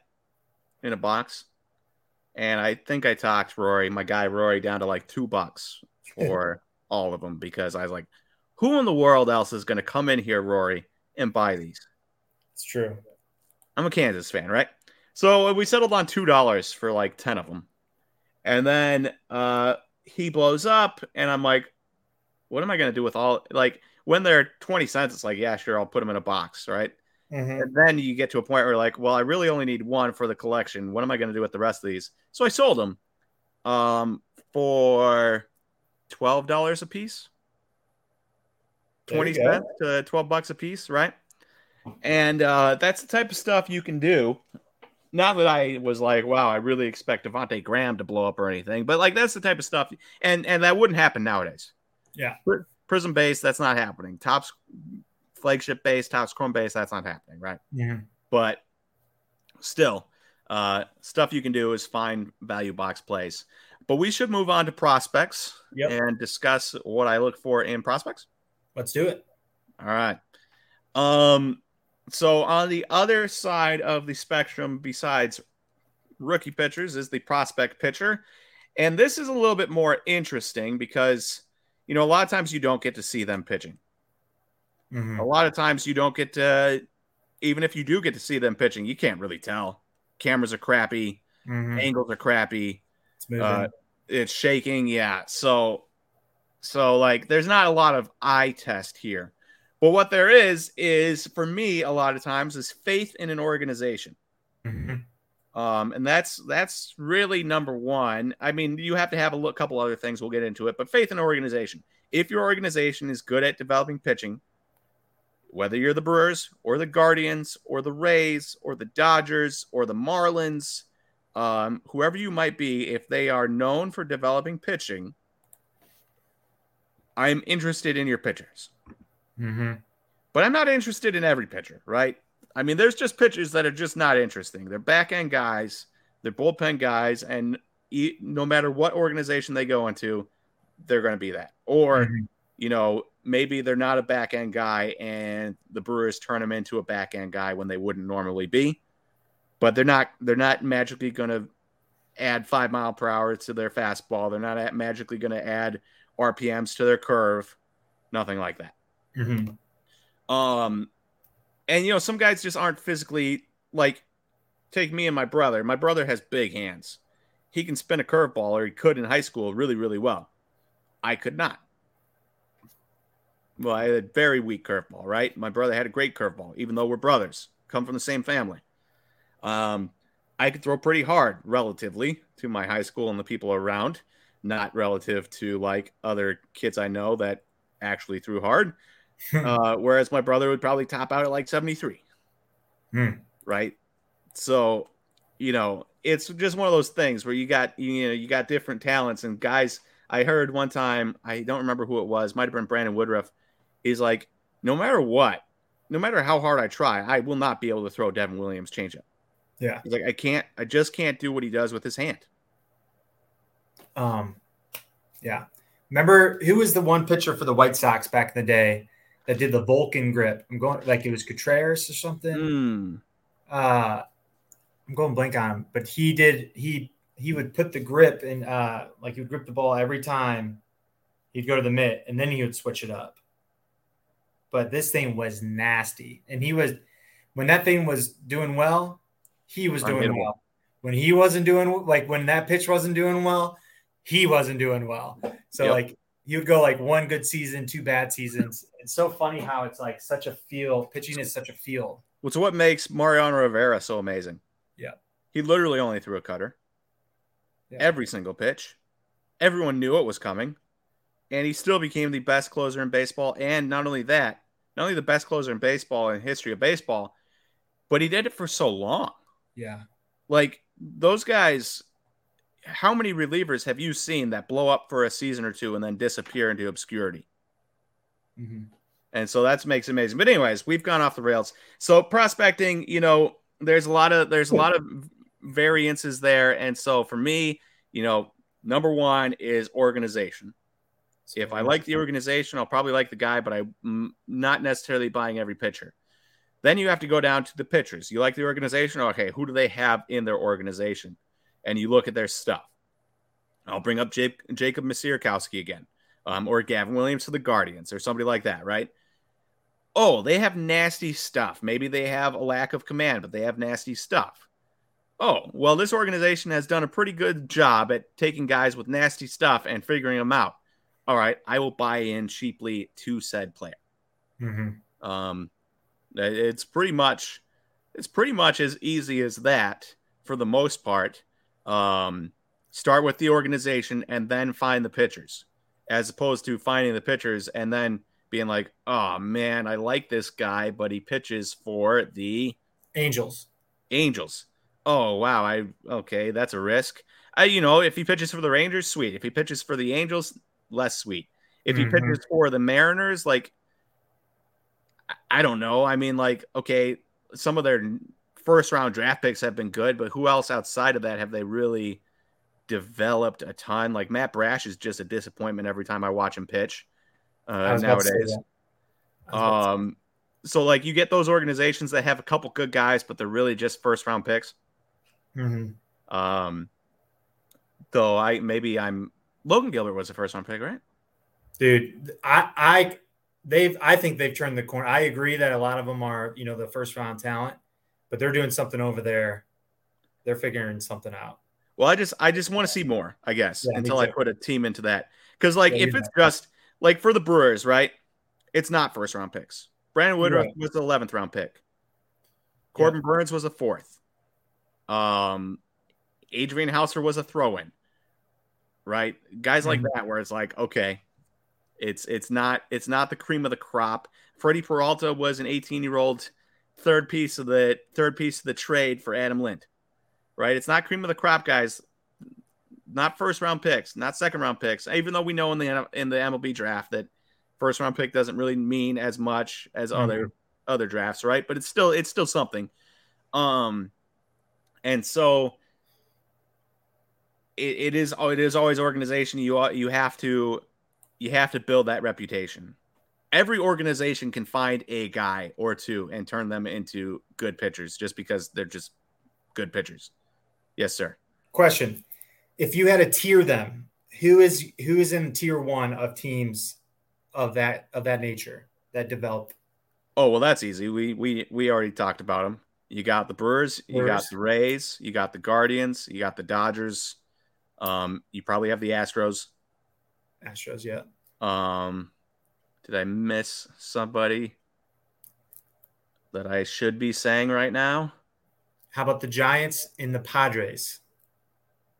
in a box. And I think I talked Rory, my guy Rory, down to like two bucks for all of them because I was like, who in the world else is going to come in here, Rory, and buy these? It's true. I'm a Kansas fan, right? So we settled on two dollars for like ten of them, and then uh, he blows up, and I'm like, what am I going to do with all? Like when they're twenty cents, it's like, yeah, sure, I'll put them in a box, right? Mm-hmm. And then you get to a point where like, well, I really only need one for the collection. What am I going to do with the rest of these? So I sold them um, for twelve dollars a piece, twenty cents to twelve bucks a piece, right? And uh, that's the type of stuff you can do. Not that I was like, wow, I really expect Devonte Graham to blow up or anything, but like that's the type of stuff, and and that wouldn't happen nowadays. Yeah, Prism base, that's not happening. Topps flagship base, Topps Chrome base, that's not happening, right? Yeah. But still, uh, stuff you can do is find value box plays. But we should move on to prospects yep. and discuss what I look for in prospects. Let's do it. All right. Um, so on the other side of the spectrum, besides rookie pitchers, is the prospect pitcher. And this is a little bit more interesting because, you know, a lot of times you don't get to see them pitching. Mm-hmm. A lot of times you don't get to, even if you do get to see them pitching, you can't really tell. Cameras are crappy, mm-hmm. angles are crappy, it's, uh, it's shaking. Yeah. So, so like there's not a lot of eye test here. But what there is, is for me, a lot of times is faith in an organization. Mm-hmm. Um, and that's that's really number one. I mean, you have to have a look, couple other things. We'll get into it, but faith in organization. If your organization is good at developing pitching, whether you're the Brewers or the Guardians or the Rays or the Dodgers or the Marlins, um, whoever you might be, if they are known for developing pitching, I'm interested in your pitchers. Mm-hmm. But I'm not interested in every pitcher, right? I mean, there's just pitchers that are just not interesting. They're back end guys, they're bullpen guys, and no matter what organization they go into, they're going to be that. Or, mm-hmm. you know, maybe they're not a back end guy and the Brewers turn him into a back end guy when they wouldn't normally be. But they're not they're not magically going to add 5 mile per hour to their fastball. They're not magically going to add RPMs to their curve. Nothing like that. Mm-hmm. Um and you know some guys just aren't physically like take me and my brother. My brother has big hands. He can spin a curveball or he could in high school really really well. I could not well, I had a very weak curveball, right? My brother had a great curveball, even though we're brothers. come from the same family. Um, I could throw pretty hard relatively to my high school and the people around, not relative to like other kids I know that actually threw hard. uh, whereas my brother would probably top out at like 73. Hmm. Right. So, you know, it's just one of those things where you got, you know, you got different talents and guys. I heard one time, I don't remember who it was, might have been Brandon Woodruff. He's like, no matter what, no matter how hard I try, I will not be able to throw Devin Williams changeup. Yeah. He's like, I can't, I just can't do what he does with his hand. Um, yeah. Remember who was the one pitcher for the White Sox back in the day that did the Vulcan grip? I'm going like it was Contreras or something. Mm. Uh, I'm going blank on him, but he did he he would put the grip and uh like he would grip the ball every time he'd go to the mitt and then he would switch it up. But this thing was nasty. And he was when that thing was doing well, he was doing well. When he wasn't doing like when that pitch wasn't doing well, he wasn't doing well. So Yep. like you would go like one good season, two bad seasons. It's so funny how it's like such a field. Pitching is such a field. Well, it's what makes Mariano Rivera so amazing. Yeah. He literally only threw a cutter. Yeah. Every single pitch. Everyone knew it was coming. And he still became the best closer in baseball. And not only that, not only the best closer in baseball in history of baseball, but he did it for so long. Yeah. Like those guys, how many relievers have you seen that blow up for a season or two and then disappear into obscurity? hmm And so that's makes amazing. But anyways, we've gone off the rails. So prospecting, you know, there's a lot of there's a lot of variances there. And so for me, you know, number one is organization. See if I like the organization, I'll probably like the guy, but I'm not necessarily buying every pitcher. Then you have to go down to the pitchers. You like the organization? Okay, who do they have in their organization? And you look at their stuff. I'll bring up Jake, Jacob Misiorowski again, um, or Gavin Williams to the Guardians, or somebody like that, right? Oh, they have nasty stuff. Maybe they have a lack of command, but they have nasty stuff. Oh, well, this organization has done a pretty good job at taking guys with nasty stuff and figuring them out. All right, I will buy in cheaply to said player. hmm Um, it's pretty much it's pretty much as easy as that for the most part. Um, start with the organization and then find the pitchers, as opposed to finding the pitchers and then being like, "Oh man, I like this guy, but he pitches for the Angels. Angels." Oh wow, I okay, that's a risk. I you know, if he pitches for the Rangers, sweet. If he pitches for the Angels, less sweet. If he Mhm. pitches for the Mariners, like I don't know. I mean, like, okay, some of their first round draft picks have been good, but who else outside of that have they really developed a ton? Like Matt Brash is just a disappointment every time I watch him pitch uh, was about to say nowadays. that. I was about to say Um, so like you get those organizations that have a couple good guys, but they're really just first round picks. Mhm. Um, though I maybe I'm Logan Gilbert was a first round pick, right? dude i i they've i think they've turned the corner i agree that a lot of them are you know the first round talent but they're doing something over there they're figuring something out Well, I just I just want to see more, I guess, Yeah, until I put a team into that. Because like Yeah, if it's just like for the Brewers, right? It's not first round picks. Brandon Woodruff Right. was the eleventh round pick. Corbin Burnes was a fourth. Um, Adrian Houser was a throw in. Right, guys like Mhm. that, where it's like, okay, it's it's not it's not the cream of the crop. Freddie Peralta was an 18 year old third piece of the third piece of the trade for Adam Lind. Right, it's not cream of the crop, guys. Not first round picks, not second round picks. Even though we know in the in the MLB draft that first round pick doesn't really mean as much as other other drafts, right? But it's still it's still something. Um, and so it, it is it is always organization. You you have to you have to build that reputation. Every organization can find a guy or two and turn them into good pitchers just because they're just good pitchers. Yes, sir. question if you had to tier them who is who is in tier one of teams of that of that nature that develop Oh well, that's easy. We we we already talked about them. You got the Brewers, you got the Rays, you got the Guardians, you got the Dodgers. Um, you probably have the Astros. astros yeah. Um, did I miss somebody? that I should be saying right now. How about the Giants and the Padres?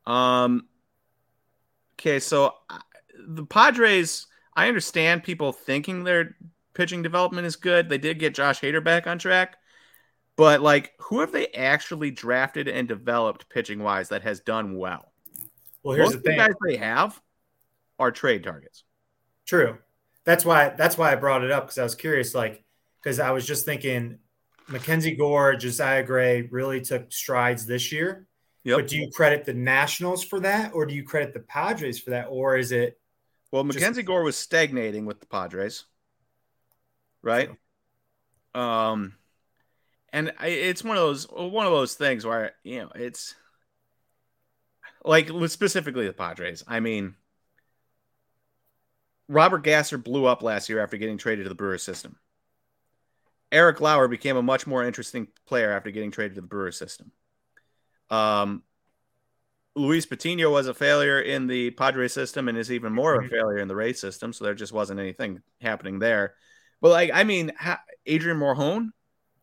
Um. Okay, so the Padres. I understand people thinking their pitching development is good. They did get Josh Hader back on track, but like, who have they actually drafted and developed pitching wise that has done well? Well, here's Most the thing. guys they have are trade targets. True. That's why that's why I brought it up because I was curious, like, because I was just thinking Mackenzie Gore, Josiah Gray really took strides this year. Yep. But do you credit the Nationals for that, or do you credit the Padres for that, or is it Well, Just- Mackenzie Gore was stagnating with the Padres, right? Um, and I, it's one of those one of those things where you know it's like specifically the Padres. I mean, Robert Gasser blew up last year after getting traded to the Brewers system. Eric Lauer became a much more interesting player after getting traded to the Brewers system. Um, Luis Patino was a failure in the Padres system and is even more of a Mhm. failure in the Rays system. So there just wasn't anything happening there. But like, I mean, ha- Adrian Morejon,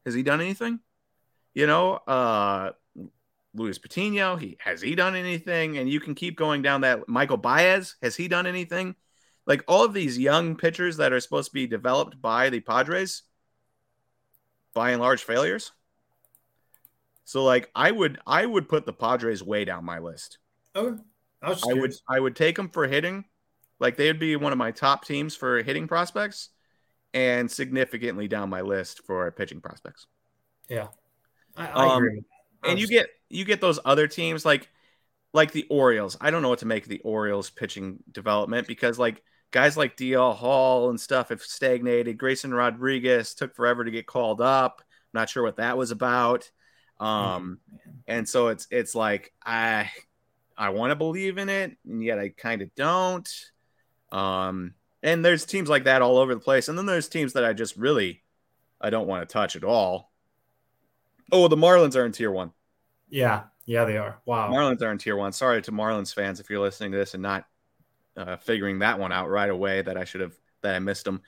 has he done anything? You know, uh, Luis Patino, he has he done anything? And you can keep going down that. Michael Baez, has he done anything? Like all of these young pitchers that are supposed to be developed by the Padres, by and large failures. So like I would I would put the Padres way down my list. oh I was I would. I would take them for hitting. Like they'd be one of my top teams for hitting prospects and significantly down my list for pitching prospects. yeah. I, I Um, agree. I And you get you get those other teams like like the Orioles. I don't know what to make of the Orioles pitching development because like guys like DL Hall and stuff have stagnated. Grayson Rodriguez took forever to get called up. Not sure what that was about. Um man. and so it's it's like I I want to believe in it, and yet I kind of don't. Um, and there's teams like that all over the place, and then there's teams that I just really I don't want to touch at all. Oh, the Marlins are in tier one. yeah, yeah, they are. Wow. Marlins are in tier one. Sorry to Marlins fans if you're listening to this and not uh, figuring that one out right away. That I should have that I missed them.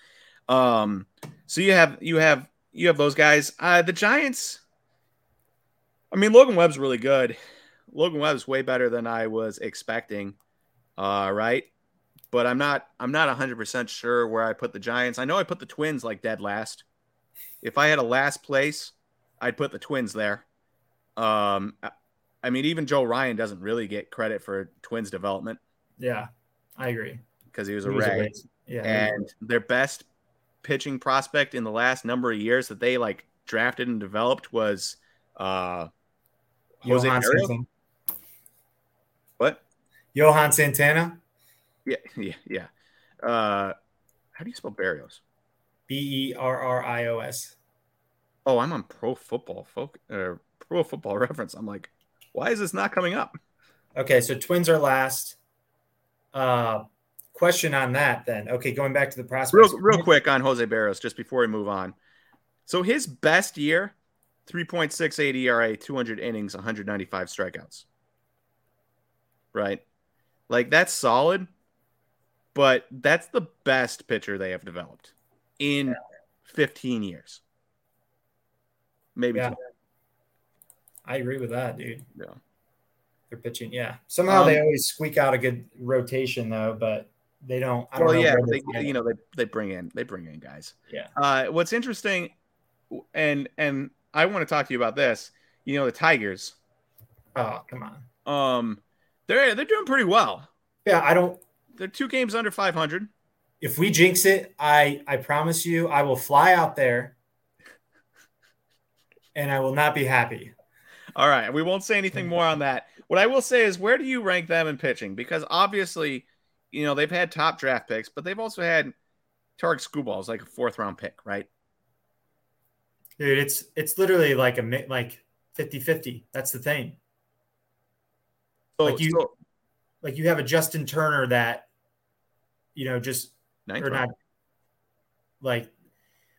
Um, so you have you have you have those guys. Uh, the Giants. I mean, Logan Webb's really good. Logan Webb's way better than I was expecting. Uh, right, but I'm not I'm not 100 percent sure where I put the Giants. I know I put the Twins like dead last. If I had a last place, I'd put the Twins there. Um, I mean, even Joe Ryan doesn't really get credit for Twins development Yeah, I agree. because he was a He was a Yeah, And their best pitching prospect in the last number of years that they like drafted and developed was uh Jose Johan Santana. What? Johan Santana. Yeah, yeah, yeah. Uh how do you spell Berrios? B E R R I O S. Oh, I'm on pro football folk uh, pro football reference. I'm like, why is this not coming up? Okay, so Twins are last. Uh, question on that then. Okay, going back to the prospects. Real real quick on Jose Berrios, just before we move on. So his best year, 3.68 ERA, 200 innings, 195 strikeouts. Right? Like that's solid, but that's the best pitcher they have developed in 15 years. Maybe Yeah. I agree with that, dude. Yeah. They're pitching. Yeah. Somehow Um, they always squeak out a good rotation though, but they don't. I don't Well, know yeah, they, you know they, they bring in they bring in guys. Yeah. Uh, what's interesting, and and I want to talk to you about this. You know the Tigers. Oh, come on. Um, they're they're doing pretty well. Yeah, I don't. They're two games under 500. If we jinx it, I I promise you, I will fly out there, and I will not be happy. All right, we won't say anything more on that. What I will say is, where do you rank them in pitching? Because obviously, you know they've had top draft picks, but they've also had Tarik Skubal's like a fourth round pick, right? Dude, it's it's literally like a like 50-50. That's the thing. So, Like you- so Like you have a Justin Turner that, you know, just or not like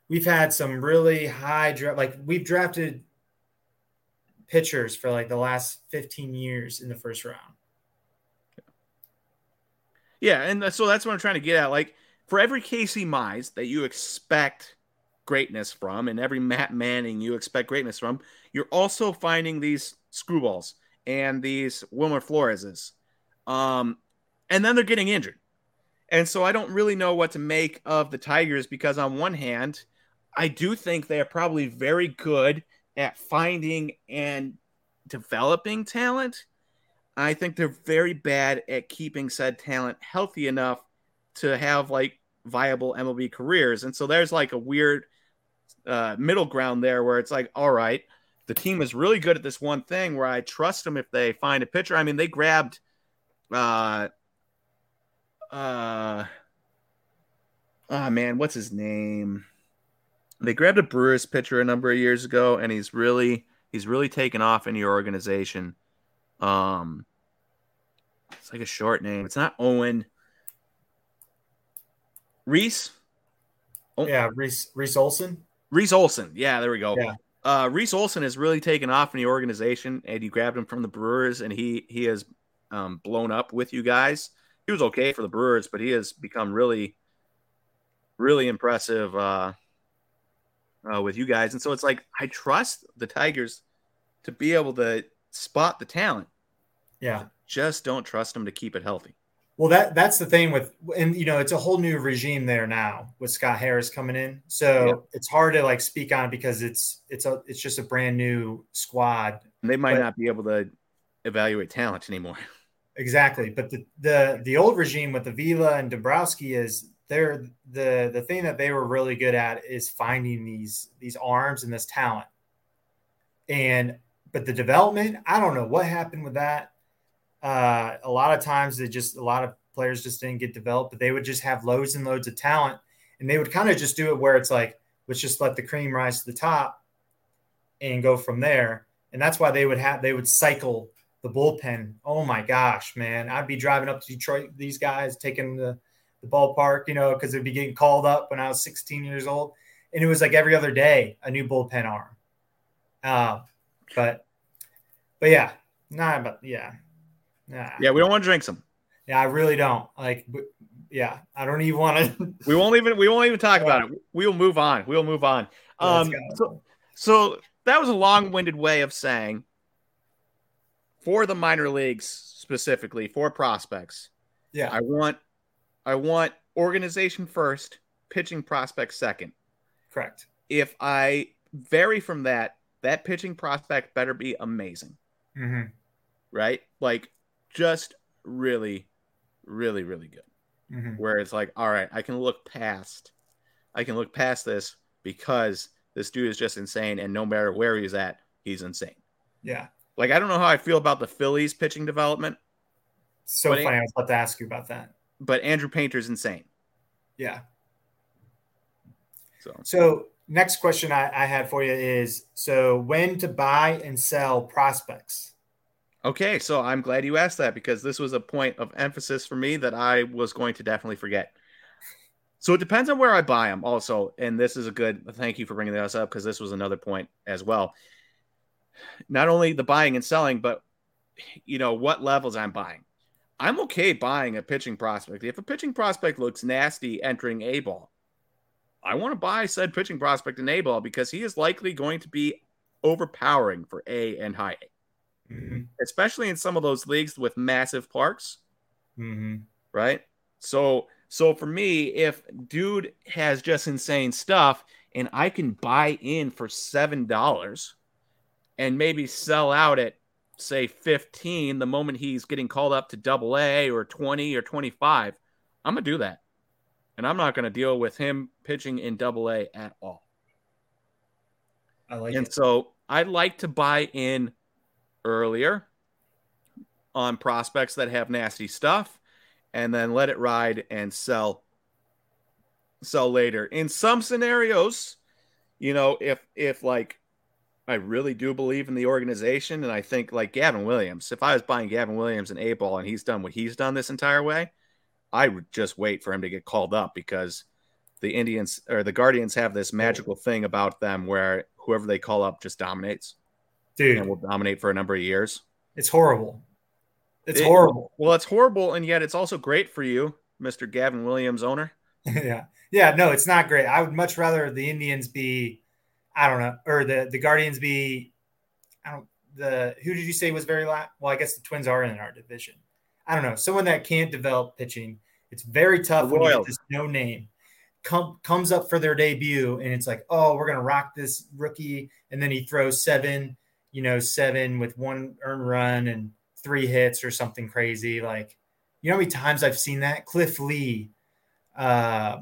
we've had some really high draft like we've drafted pitchers for like the last 15 years in the first round Yeah, and so that's what I'm trying to get at. Like for every Casey Mize that you expect greatness from, and every Matt Manning you expect greatness from, you're also finding these Skubals and these Wilmer Floreses. Um, and then they're getting injured. And so I don't really know what to make of the Tigers because, on one hand, I do think they are probably very good at finding and developing talent. I think they're very bad at keeping said talent healthy enough to have like viable MLB careers. And so there's like a weird uh, middle ground there where it's like, all right, the team is really good at this one thing where I trust them if they find a pitcher. I mean, they grabbed uh uh oh man, what's his name? They grabbed a Brewers pitcher a number of years ago, and he's really he's really taken off in your organization. Um, it's like a short name. It's not Owen. Reese. Oh. Yeah, Reese Reese Olson. Reese Olson. Yeah, there we go. Yeah. Uh, Reese Olson has really taken off in the organization, and you grabbed him from the Brewers, and he he has um, blown up with you guys. He was okay for the Brewers, but he has become really, really impressive uh, uh, with you guys. And so it's like I trust the Tigers to be able to spot the talent. Yeah, just don't trust them to keep it healthy. Well, that that's the thing with, and you know, it's a whole new regime there now with Scott Harris coming in. So it's hard to like speak on because it's it's a it's just a brand new squad. They might but, not be able to evaluate talent anymore. Exactly, but the the the old regime with Avila and Dombrowski is they're the the thing that they were really good at is finding these these arms and this talent. And but the development, I don't know what happened with that uh, a lot of times they just a lot of players just didn't get developed, but they would just have loads and loads of talent, and they would kind of just do it where it's like let's just let the cream rise to the top and go from there. And that's why they would have they would cycle the bullpen. Oh my gosh, man! I'd be driving up to Detroit, these guys taking the the ballpark, you know, because it'd be getting called up when I was 16 years old, and it was like every other day a new bullpen arm. Uh, but but yeah, nah, but yeah, yeah. Yeah, we don't want to drink some. Yeah, I really don't. Like yeah, I don't even want to We won't even we won't even talk yeah. about it. We'll move on. We'll move on. Um so, so that was a long-winded way of saying for the minor leagues specifically for prospects. Yeah. I want I want organization first, pitching prospect second. Correct. If I vary from that, that pitching prospect better be amazing. Mm-hmm. Right? Like just really, really, really good. Mm-hmm. Where it's like, all right, I can look past, I can look past this because this dude is just insane, and no matter where he's at, he's insane. Yeah. Like I don't know how I feel about the Phillies pitching development. So funny. I was about to ask you about that. But Andrew Painter's insane. Yeah. So. So next question I, I had for you is so when to buy and sell prospects. Okay, so I'm glad you asked that because this was a point of emphasis for me that I was going to definitely forget. So it depends on where I buy them, also, and this is a good. Thank you for bringing this up because this was another point as well. Not only the buying and selling, but you know what levels I'm buying. I'm okay buying a pitching prospect if a pitching prospect looks nasty entering A ball. I want to buy said pitching prospect in A ball because he is likely going to be overpowering for A and high A mm-hmm. especially in some of those leagues with massive parks. Mm-hmm. Right. So, so for me, if dude has just insane stuff and I can buy in for $7 and maybe sell out at say 15 the moment he's getting called up to double A or 20 or 25, I'm going to do that. And I'm not going to deal with him pitching in double A at all. I like and it. so I like to buy in earlier on prospects that have nasty stuff and then let it ride and sell sell later. In some scenarios, you know, if if like I really do believe in the organization and I think like Gavin Williams, if I was buying Gavin Williams an A ball and he's done what he's done this entire way, I would just wait for him to get called up because the Indians or the Guardians have this magical thing about them where whoever they call up just dominates dude, and will dominate for a number of years. It's horrible. It's it, horrible. Well, it's horrible, and yet it's also great for you, Mr. Gavin Williams owner. yeah. Yeah, no, it's not great. I would much rather the Indians be, I don't know, or the the Guardians be, I don't the who did you say was very last? Well, I guess the Twins are in our division. I don't know, someone that can't develop pitching. It's very tough when you this no name come, comes up for their debut, and it's like, oh, we're gonna rock this rookie, and then he throws seven, you know, seven with one earned run and three hits or something crazy. Like, you know how many times I've seen that? Cliff Lee. Uh,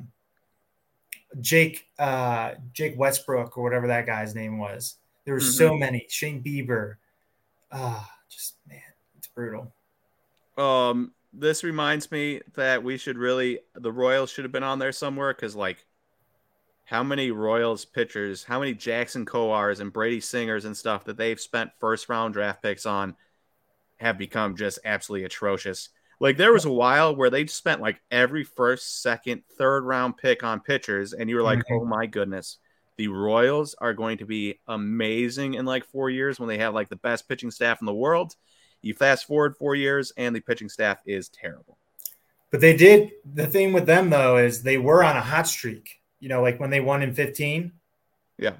Jake uh, Jake Westbrook or whatever that guy's name was. There were mm-hmm. so many. Shane Bieber. Ah, uh, just man, it's brutal. Um, this reminds me that we should really the Royals should have been on there somewhere because like how many Royals pitchers, how many Jackson Kowars and Brady Singers and stuff that they've spent first round draft picks on have become just absolutely atrocious. Like there was a while where they spent like every first, second, third round pick on pitchers, and you were like, mm-hmm. oh my goodness, the Royals are going to be amazing in like four years when they have like the best pitching staff in the world. You fast forward four years, and the pitching staff is terrible. But they did the thing with them though is they were on a hot streak. You know, like when they won in 15. Yeah.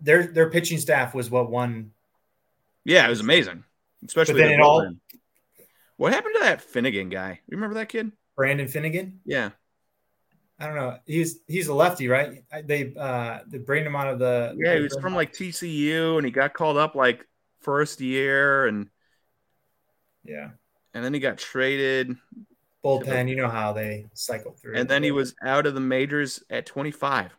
Their their pitching staff was what won. Yeah, it was amazing. Especially but then it all what happened to that Finnegan guy? Remember that kid? Brandon Finnegan? Yeah. I don't know. He's he's a lefty, right? They uh they bring him out of the Yeah, he was from like TCU and he got called up like first year and yeah. And then he got traded. Bullpen, you know how they cycle through. And then he was out of the majors at 25.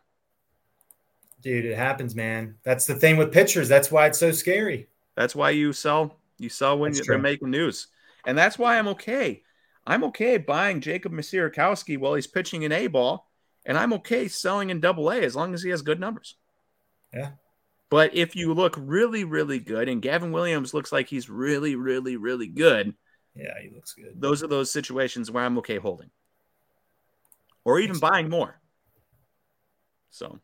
Dude, it happens, man. That's the thing with pitchers. That's why it's so scary. That's why you sell you sell when they're making news. And that's why I'm okay. I'm okay buying Jacob Misiorowski while he's pitching in A ball, and I'm okay selling in double A as long as he has good numbers. Yeah. But if you look really, really good, and Gavin Williams looks like he's really, really, really good. Yeah, he looks good. Those are those situations where I'm okay holding. Or even buying more. So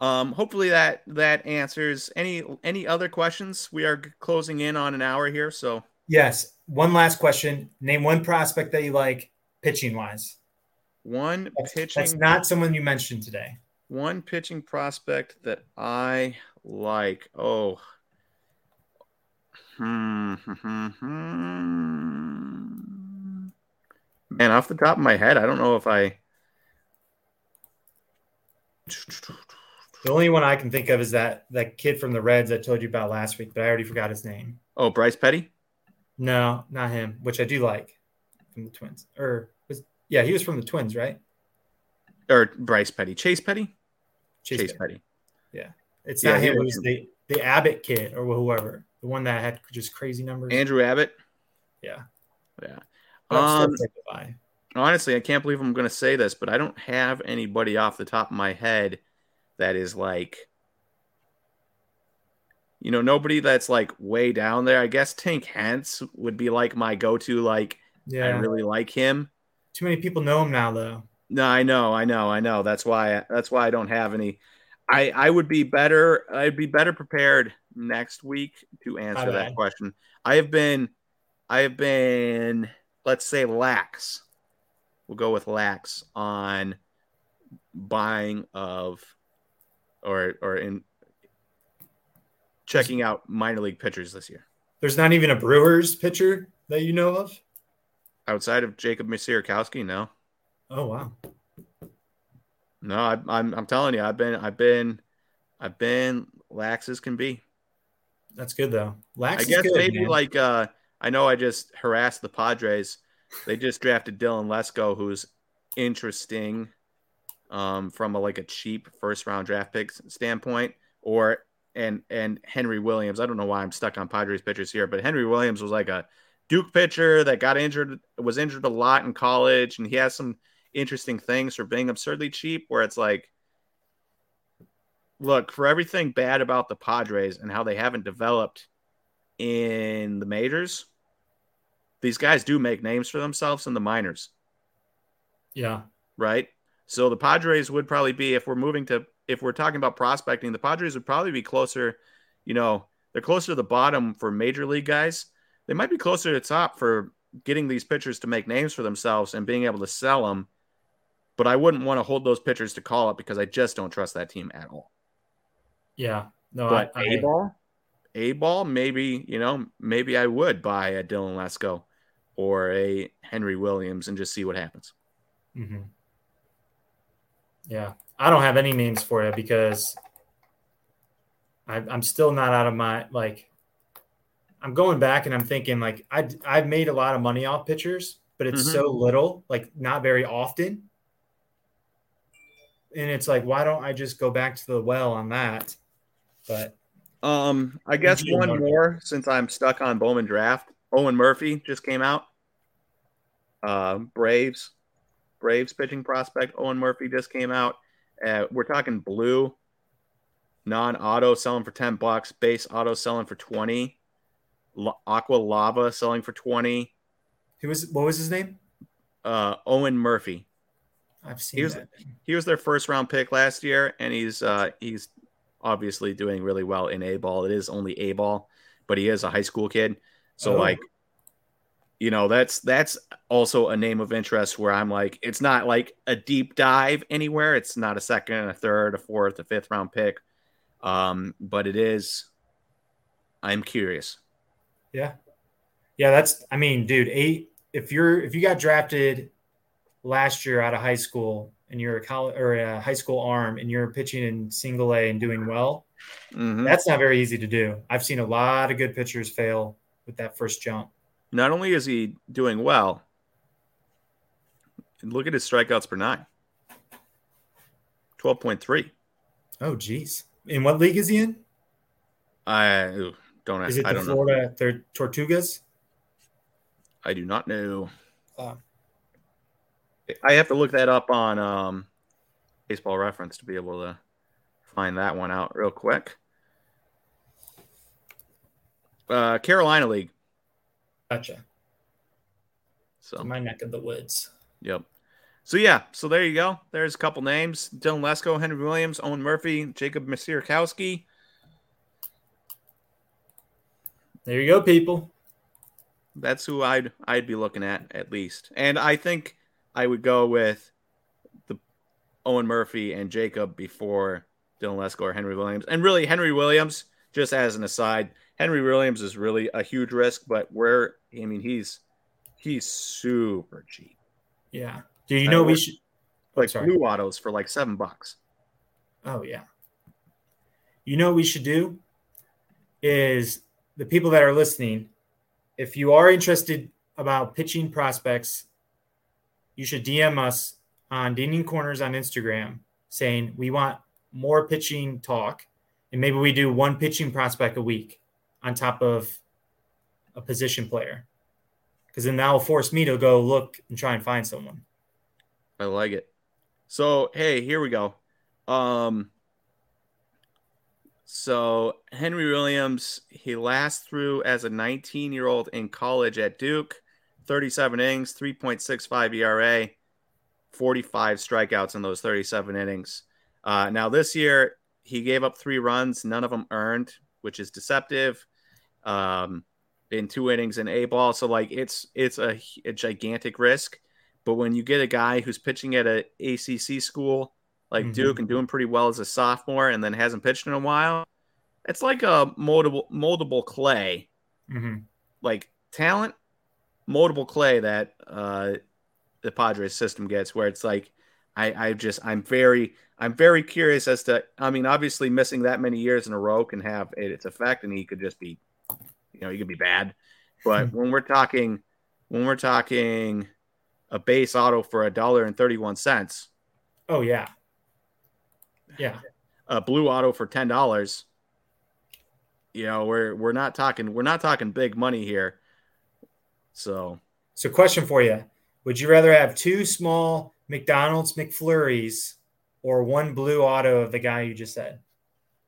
um, hopefully that that answers any any other questions. We are closing in on an hour here, so Yes. One last question. Name one prospect that you like pitching wise. One that's, pitching. That's not someone you mentioned today. One pitching prospect that I like. Oh. Hmm, hmm, hmm. Man, off the top of my head, I don't know if I. The only one I can think of is that that kid from the Reds I told you about last week, but I already forgot his name. Oh, Bryce Petty. No, not him, which I do like from the Twins. Or was yeah, he was from the Twins, right? Or Bryce Petty, Chase Petty, Chase, Chase Petty. Petty. Yeah, it's yeah, not him. It was the the Abbott kid or whoever, the one that had just crazy numbers. Andrew Abbott. Yeah, yeah. Um, honestly, I can't believe I'm going to say this, but I don't have anybody off the top of my head that is like you know, nobody that's like way down there. I guess Tink Hence would be like my go-to. Like, yeah, I really like him. Too many people know him now, though. No, I know, I know, I know. That's why. That's why I don't have any. I I would be better. I'd be better prepared next week to answer that question. I have been, I have been, let's say, lax. We'll go with lax on buying of, or or in checking out minor league pitchers this year. There's not even a Brewers pitcher that you know of outside of Jacob Misiorowski. No. Oh wow. No, I, am I'm, I'm telling you, I've been I've been I've been lax as can be. That's good though. Lax. I guess good, maybe man. like uh, I know I just harassed the Padres. They just drafted Dylan Lesko, who's interesting um, from a, like a cheap first round draft pick standpoint, or and and Henry Williams. I don't know why I'm stuck on Padres pitchers here, but Henry Williams was like a Duke pitcher that got injured, was injured a lot in college, and he has some interesting things for being absurdly cheap. Where it's like, look for everything bad about the Padres and how they haven't developed in the majors. These guys do make names for themselves in the minors. Yeah. Right. So the Padres would probably be if we're moving to if we're talking about prospecting, the Padres would probably be closer, you know, they're closer to the bottom for major league guys. They might be closer to the top for getting these pitchers to make names for themselves and being able to sell them. but I wouldn't want to hold those pitchers to call up because I just don't trust that team at all. Yeah. No, But I, A I, ball, A ball, maybe, you know, maybe I would buy a Dylan Lesko or a Henry Williams and just see what happens. Mhm. Yeah, I don't have any names for you because I, I'm still not out of my like. I'm going back and I'm thinking like I I've made a lot of money off pitchers, but it's Mhm. so little, like not very often. And it's like, why don't I just go back to the well on that? But Um, I guess one more since I'm stuck on Bowman draft. Owen Murphy just came out. Uh, Braves, Braves pitching prospect Owen Murphy just came out. Uh, we're talking blue, non-auto selling for ten bucks, base auto selling for twenty, L- Aqua Lava selling for twenty. who was what was his name? Uh, Owen Murphy. I've seen He was- that. He was their first round pick last year, and he's uh, he's obviously doing really well in A ball. It is only A ball, but he is a high school kid. So Oh. like, you know, that's that's also a name of interest where I'm like, it's not like a deep dive anywhere. It's not a second, a third, a fourth, a fifth round pick, um, but it is. I'm curious. Yeah. Yeah, that's I mean, dude, eight if you're if you got drafted last year out of high school and you're a college or a high school arm and you're pitching in single A and doing well, Mhm. that's not very easy to do. I've seen a lot of good pitchers fail with that first jump. Not only is he doing well, look at his strikeouts per nine. Twelve point three. Oh geez. In what league is he in? I ooh, don't. Is it I the don't know. Florida they're Tortugas? I do not know. Uh, I have to look that up on um, Baseball Reference to be able to find that one out real quick. Uh, Carolina League. Gotcha. So My neck of the woods. Yep. So yeah, so there you go. There's a couple names: Dylan Lesko, Henry Williams, Owen Murphy, Jacob Misiorowski. There you go, people. That's who I'd I'd be looking at at least. And I think I would go with the Owen Murphy and Jacob before Dylan Lesko or Henry Williams. And really Henry Williams, just as an aside, Henry Williams is really a huge risk, but where I mean he's he's super cheap. Yeah. Do you I know we should oh, Like sorry. blue autos for like seven bucks. Oh yeah. You know what we should do is the people that are listening, if you are interested about pitching prospects, you should DM us on Dinging Corners on Instagram saying we want more pitching talk, and maybe we do one pitching prospect a week on top of a position player. Because then that will force me to go look and try and find someone. I like it. So hey, here we go. Um so Henry Williams, he last threw as a 19 year old in college at Duke, 37 innings, 3.65 ERA, 45 strikeouts in those 37 innings. Uh, now this year he gave up three runs, none of them earned, which is deceptive. Um, in two innings in A ball, so like it's it's a, a gigantic risk. But when you get a guy who's pitching at a ACC school like Mhm. Duke and doing pretty well as a sophomore and then hasn't pitched in a while, it's like a moldable moldable clay, Mhm. like talent, moldable clay that uh, the Padres system gets, where it's like I, I just I'm very I'm very curious as to I mean obviously missing that many years in a row can have its effect and he could just be you know he could be bad, but hmm. when we're talking when we're talking a base auto for a dollar and thirty one cents, Oh yeah. Yeah. a blue auto for ten dollars. You know, we're we're not talking we're not talking big money here. So So, question for you: Would you rather have two small McDonald's McFlurries or one blue auto of the guy you just said?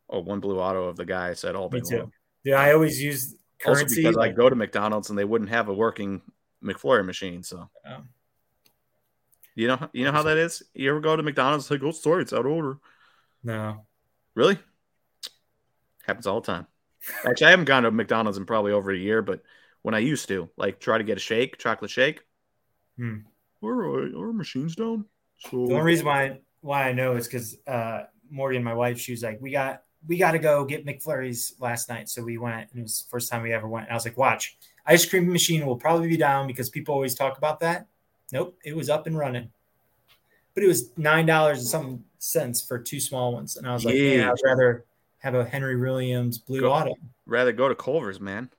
oh, one blue auto of the guy I said all day Me too. long. Dude, I always use Also currency. because I go to McDonald's and they wouldn't have a working McFlurry machine. So Oh. you know you know how that is. You ever go to McDonald's like, oh sorry, it's out of order. no, Really? Happens all the time. Actually, I haven't gone to McDonald's in probably over a year, but when I used to, like, try to get a shake, chocolate shake, Hmm. our, our machine's down. So the only reason why why I know is because uh, Morgan, my wife, she was like, "We got we got to go get McFlurries last night." So we went, and it was the first time we ever went. And I was like, "Watch, ice cream machine will probably be down because people always talk about that." Nope, it was up and running, but it was nine dollars and some cents for two small ones, and I was like, "Yeah, I'd rather have a Henry Williams Blue go, Autumn." Rather go to Culver's, man.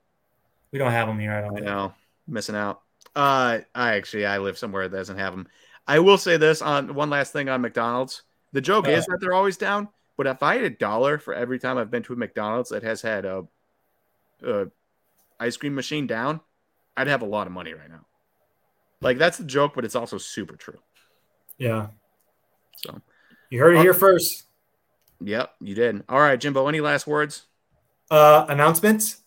We don't have them here. I don't. I know, missing out. Uh, I actually I live somewhere that doesn't have them. I will say this on one last thing on McDonald's. The joke uh, is that they're always down, but if I had a dollar for every time I've been to a McDonald's that has had a, a ice cream machine down, I'd have a lot of money right now. Like that's the joke, but it's also super true. Yeah. So you heard it here first. Yep, you did. All right, Jimbo. Any last words? Uh, announcements.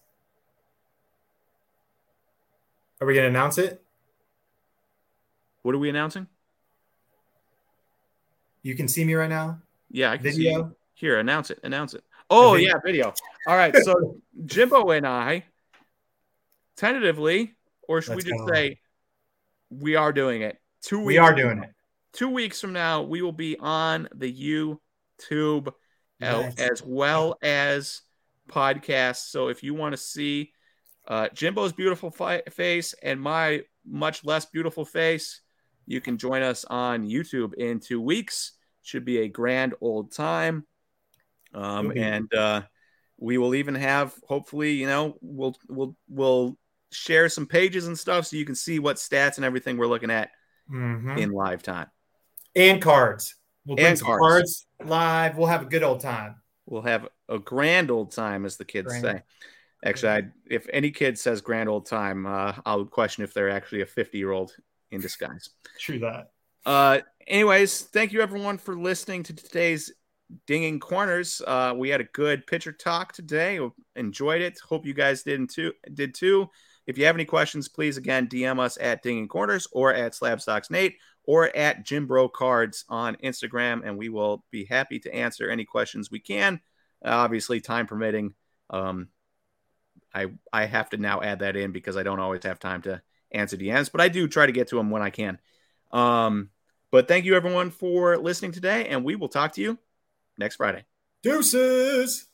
Are we gonna announce it? What are we announcing? You can see me right now. Yeah, I can video. Here, announce it. Announce it. Oh video. yeah, video. All right. So Jimbo and I, tentatively, or should Let's we just say we are doing it? Two weeks. We are doing it. Two weeks from now, we will be on the YouTube yes. as well as podcasts. So if you want to see uh, Jimbo's beautiful fi- face and my much less beautiful face, you can join us on YouTube in two weeks. Should be a grand old time. Um, and uh, we will even have, hopefully, you know, we'll we'll we'll share some pages and stuff so you can see what stats and everything we're looking at mm-hmm. in live time. And cards. We'll bring and some cards. cards. live. We'll have a good old time. We'll have a grand old time, as the kids grand. say. Actually, I, if any kid says grand old time, uh, I'll question if they're actually a 50 year old in disguise. True that. Uh, anyways, thank you everyone for listening to today's Dinging Corners. Uh, we had a good pitcher talk today. Enjoyed it. Hope you guys did too. Did too. If you have any questions, please again DM us at Dinging Corners or at SlabStox Nate or at Jimbro Cards on Instagram, and we will be happy to answer any questions we can. Uh, obviously, time permitting. Um, I I have to now add that in because I don't always have time to answer DMs, but I do try to get to them when I can. Um, but thank you everyone for listening today, and we will talk to you next Friday. Deuces.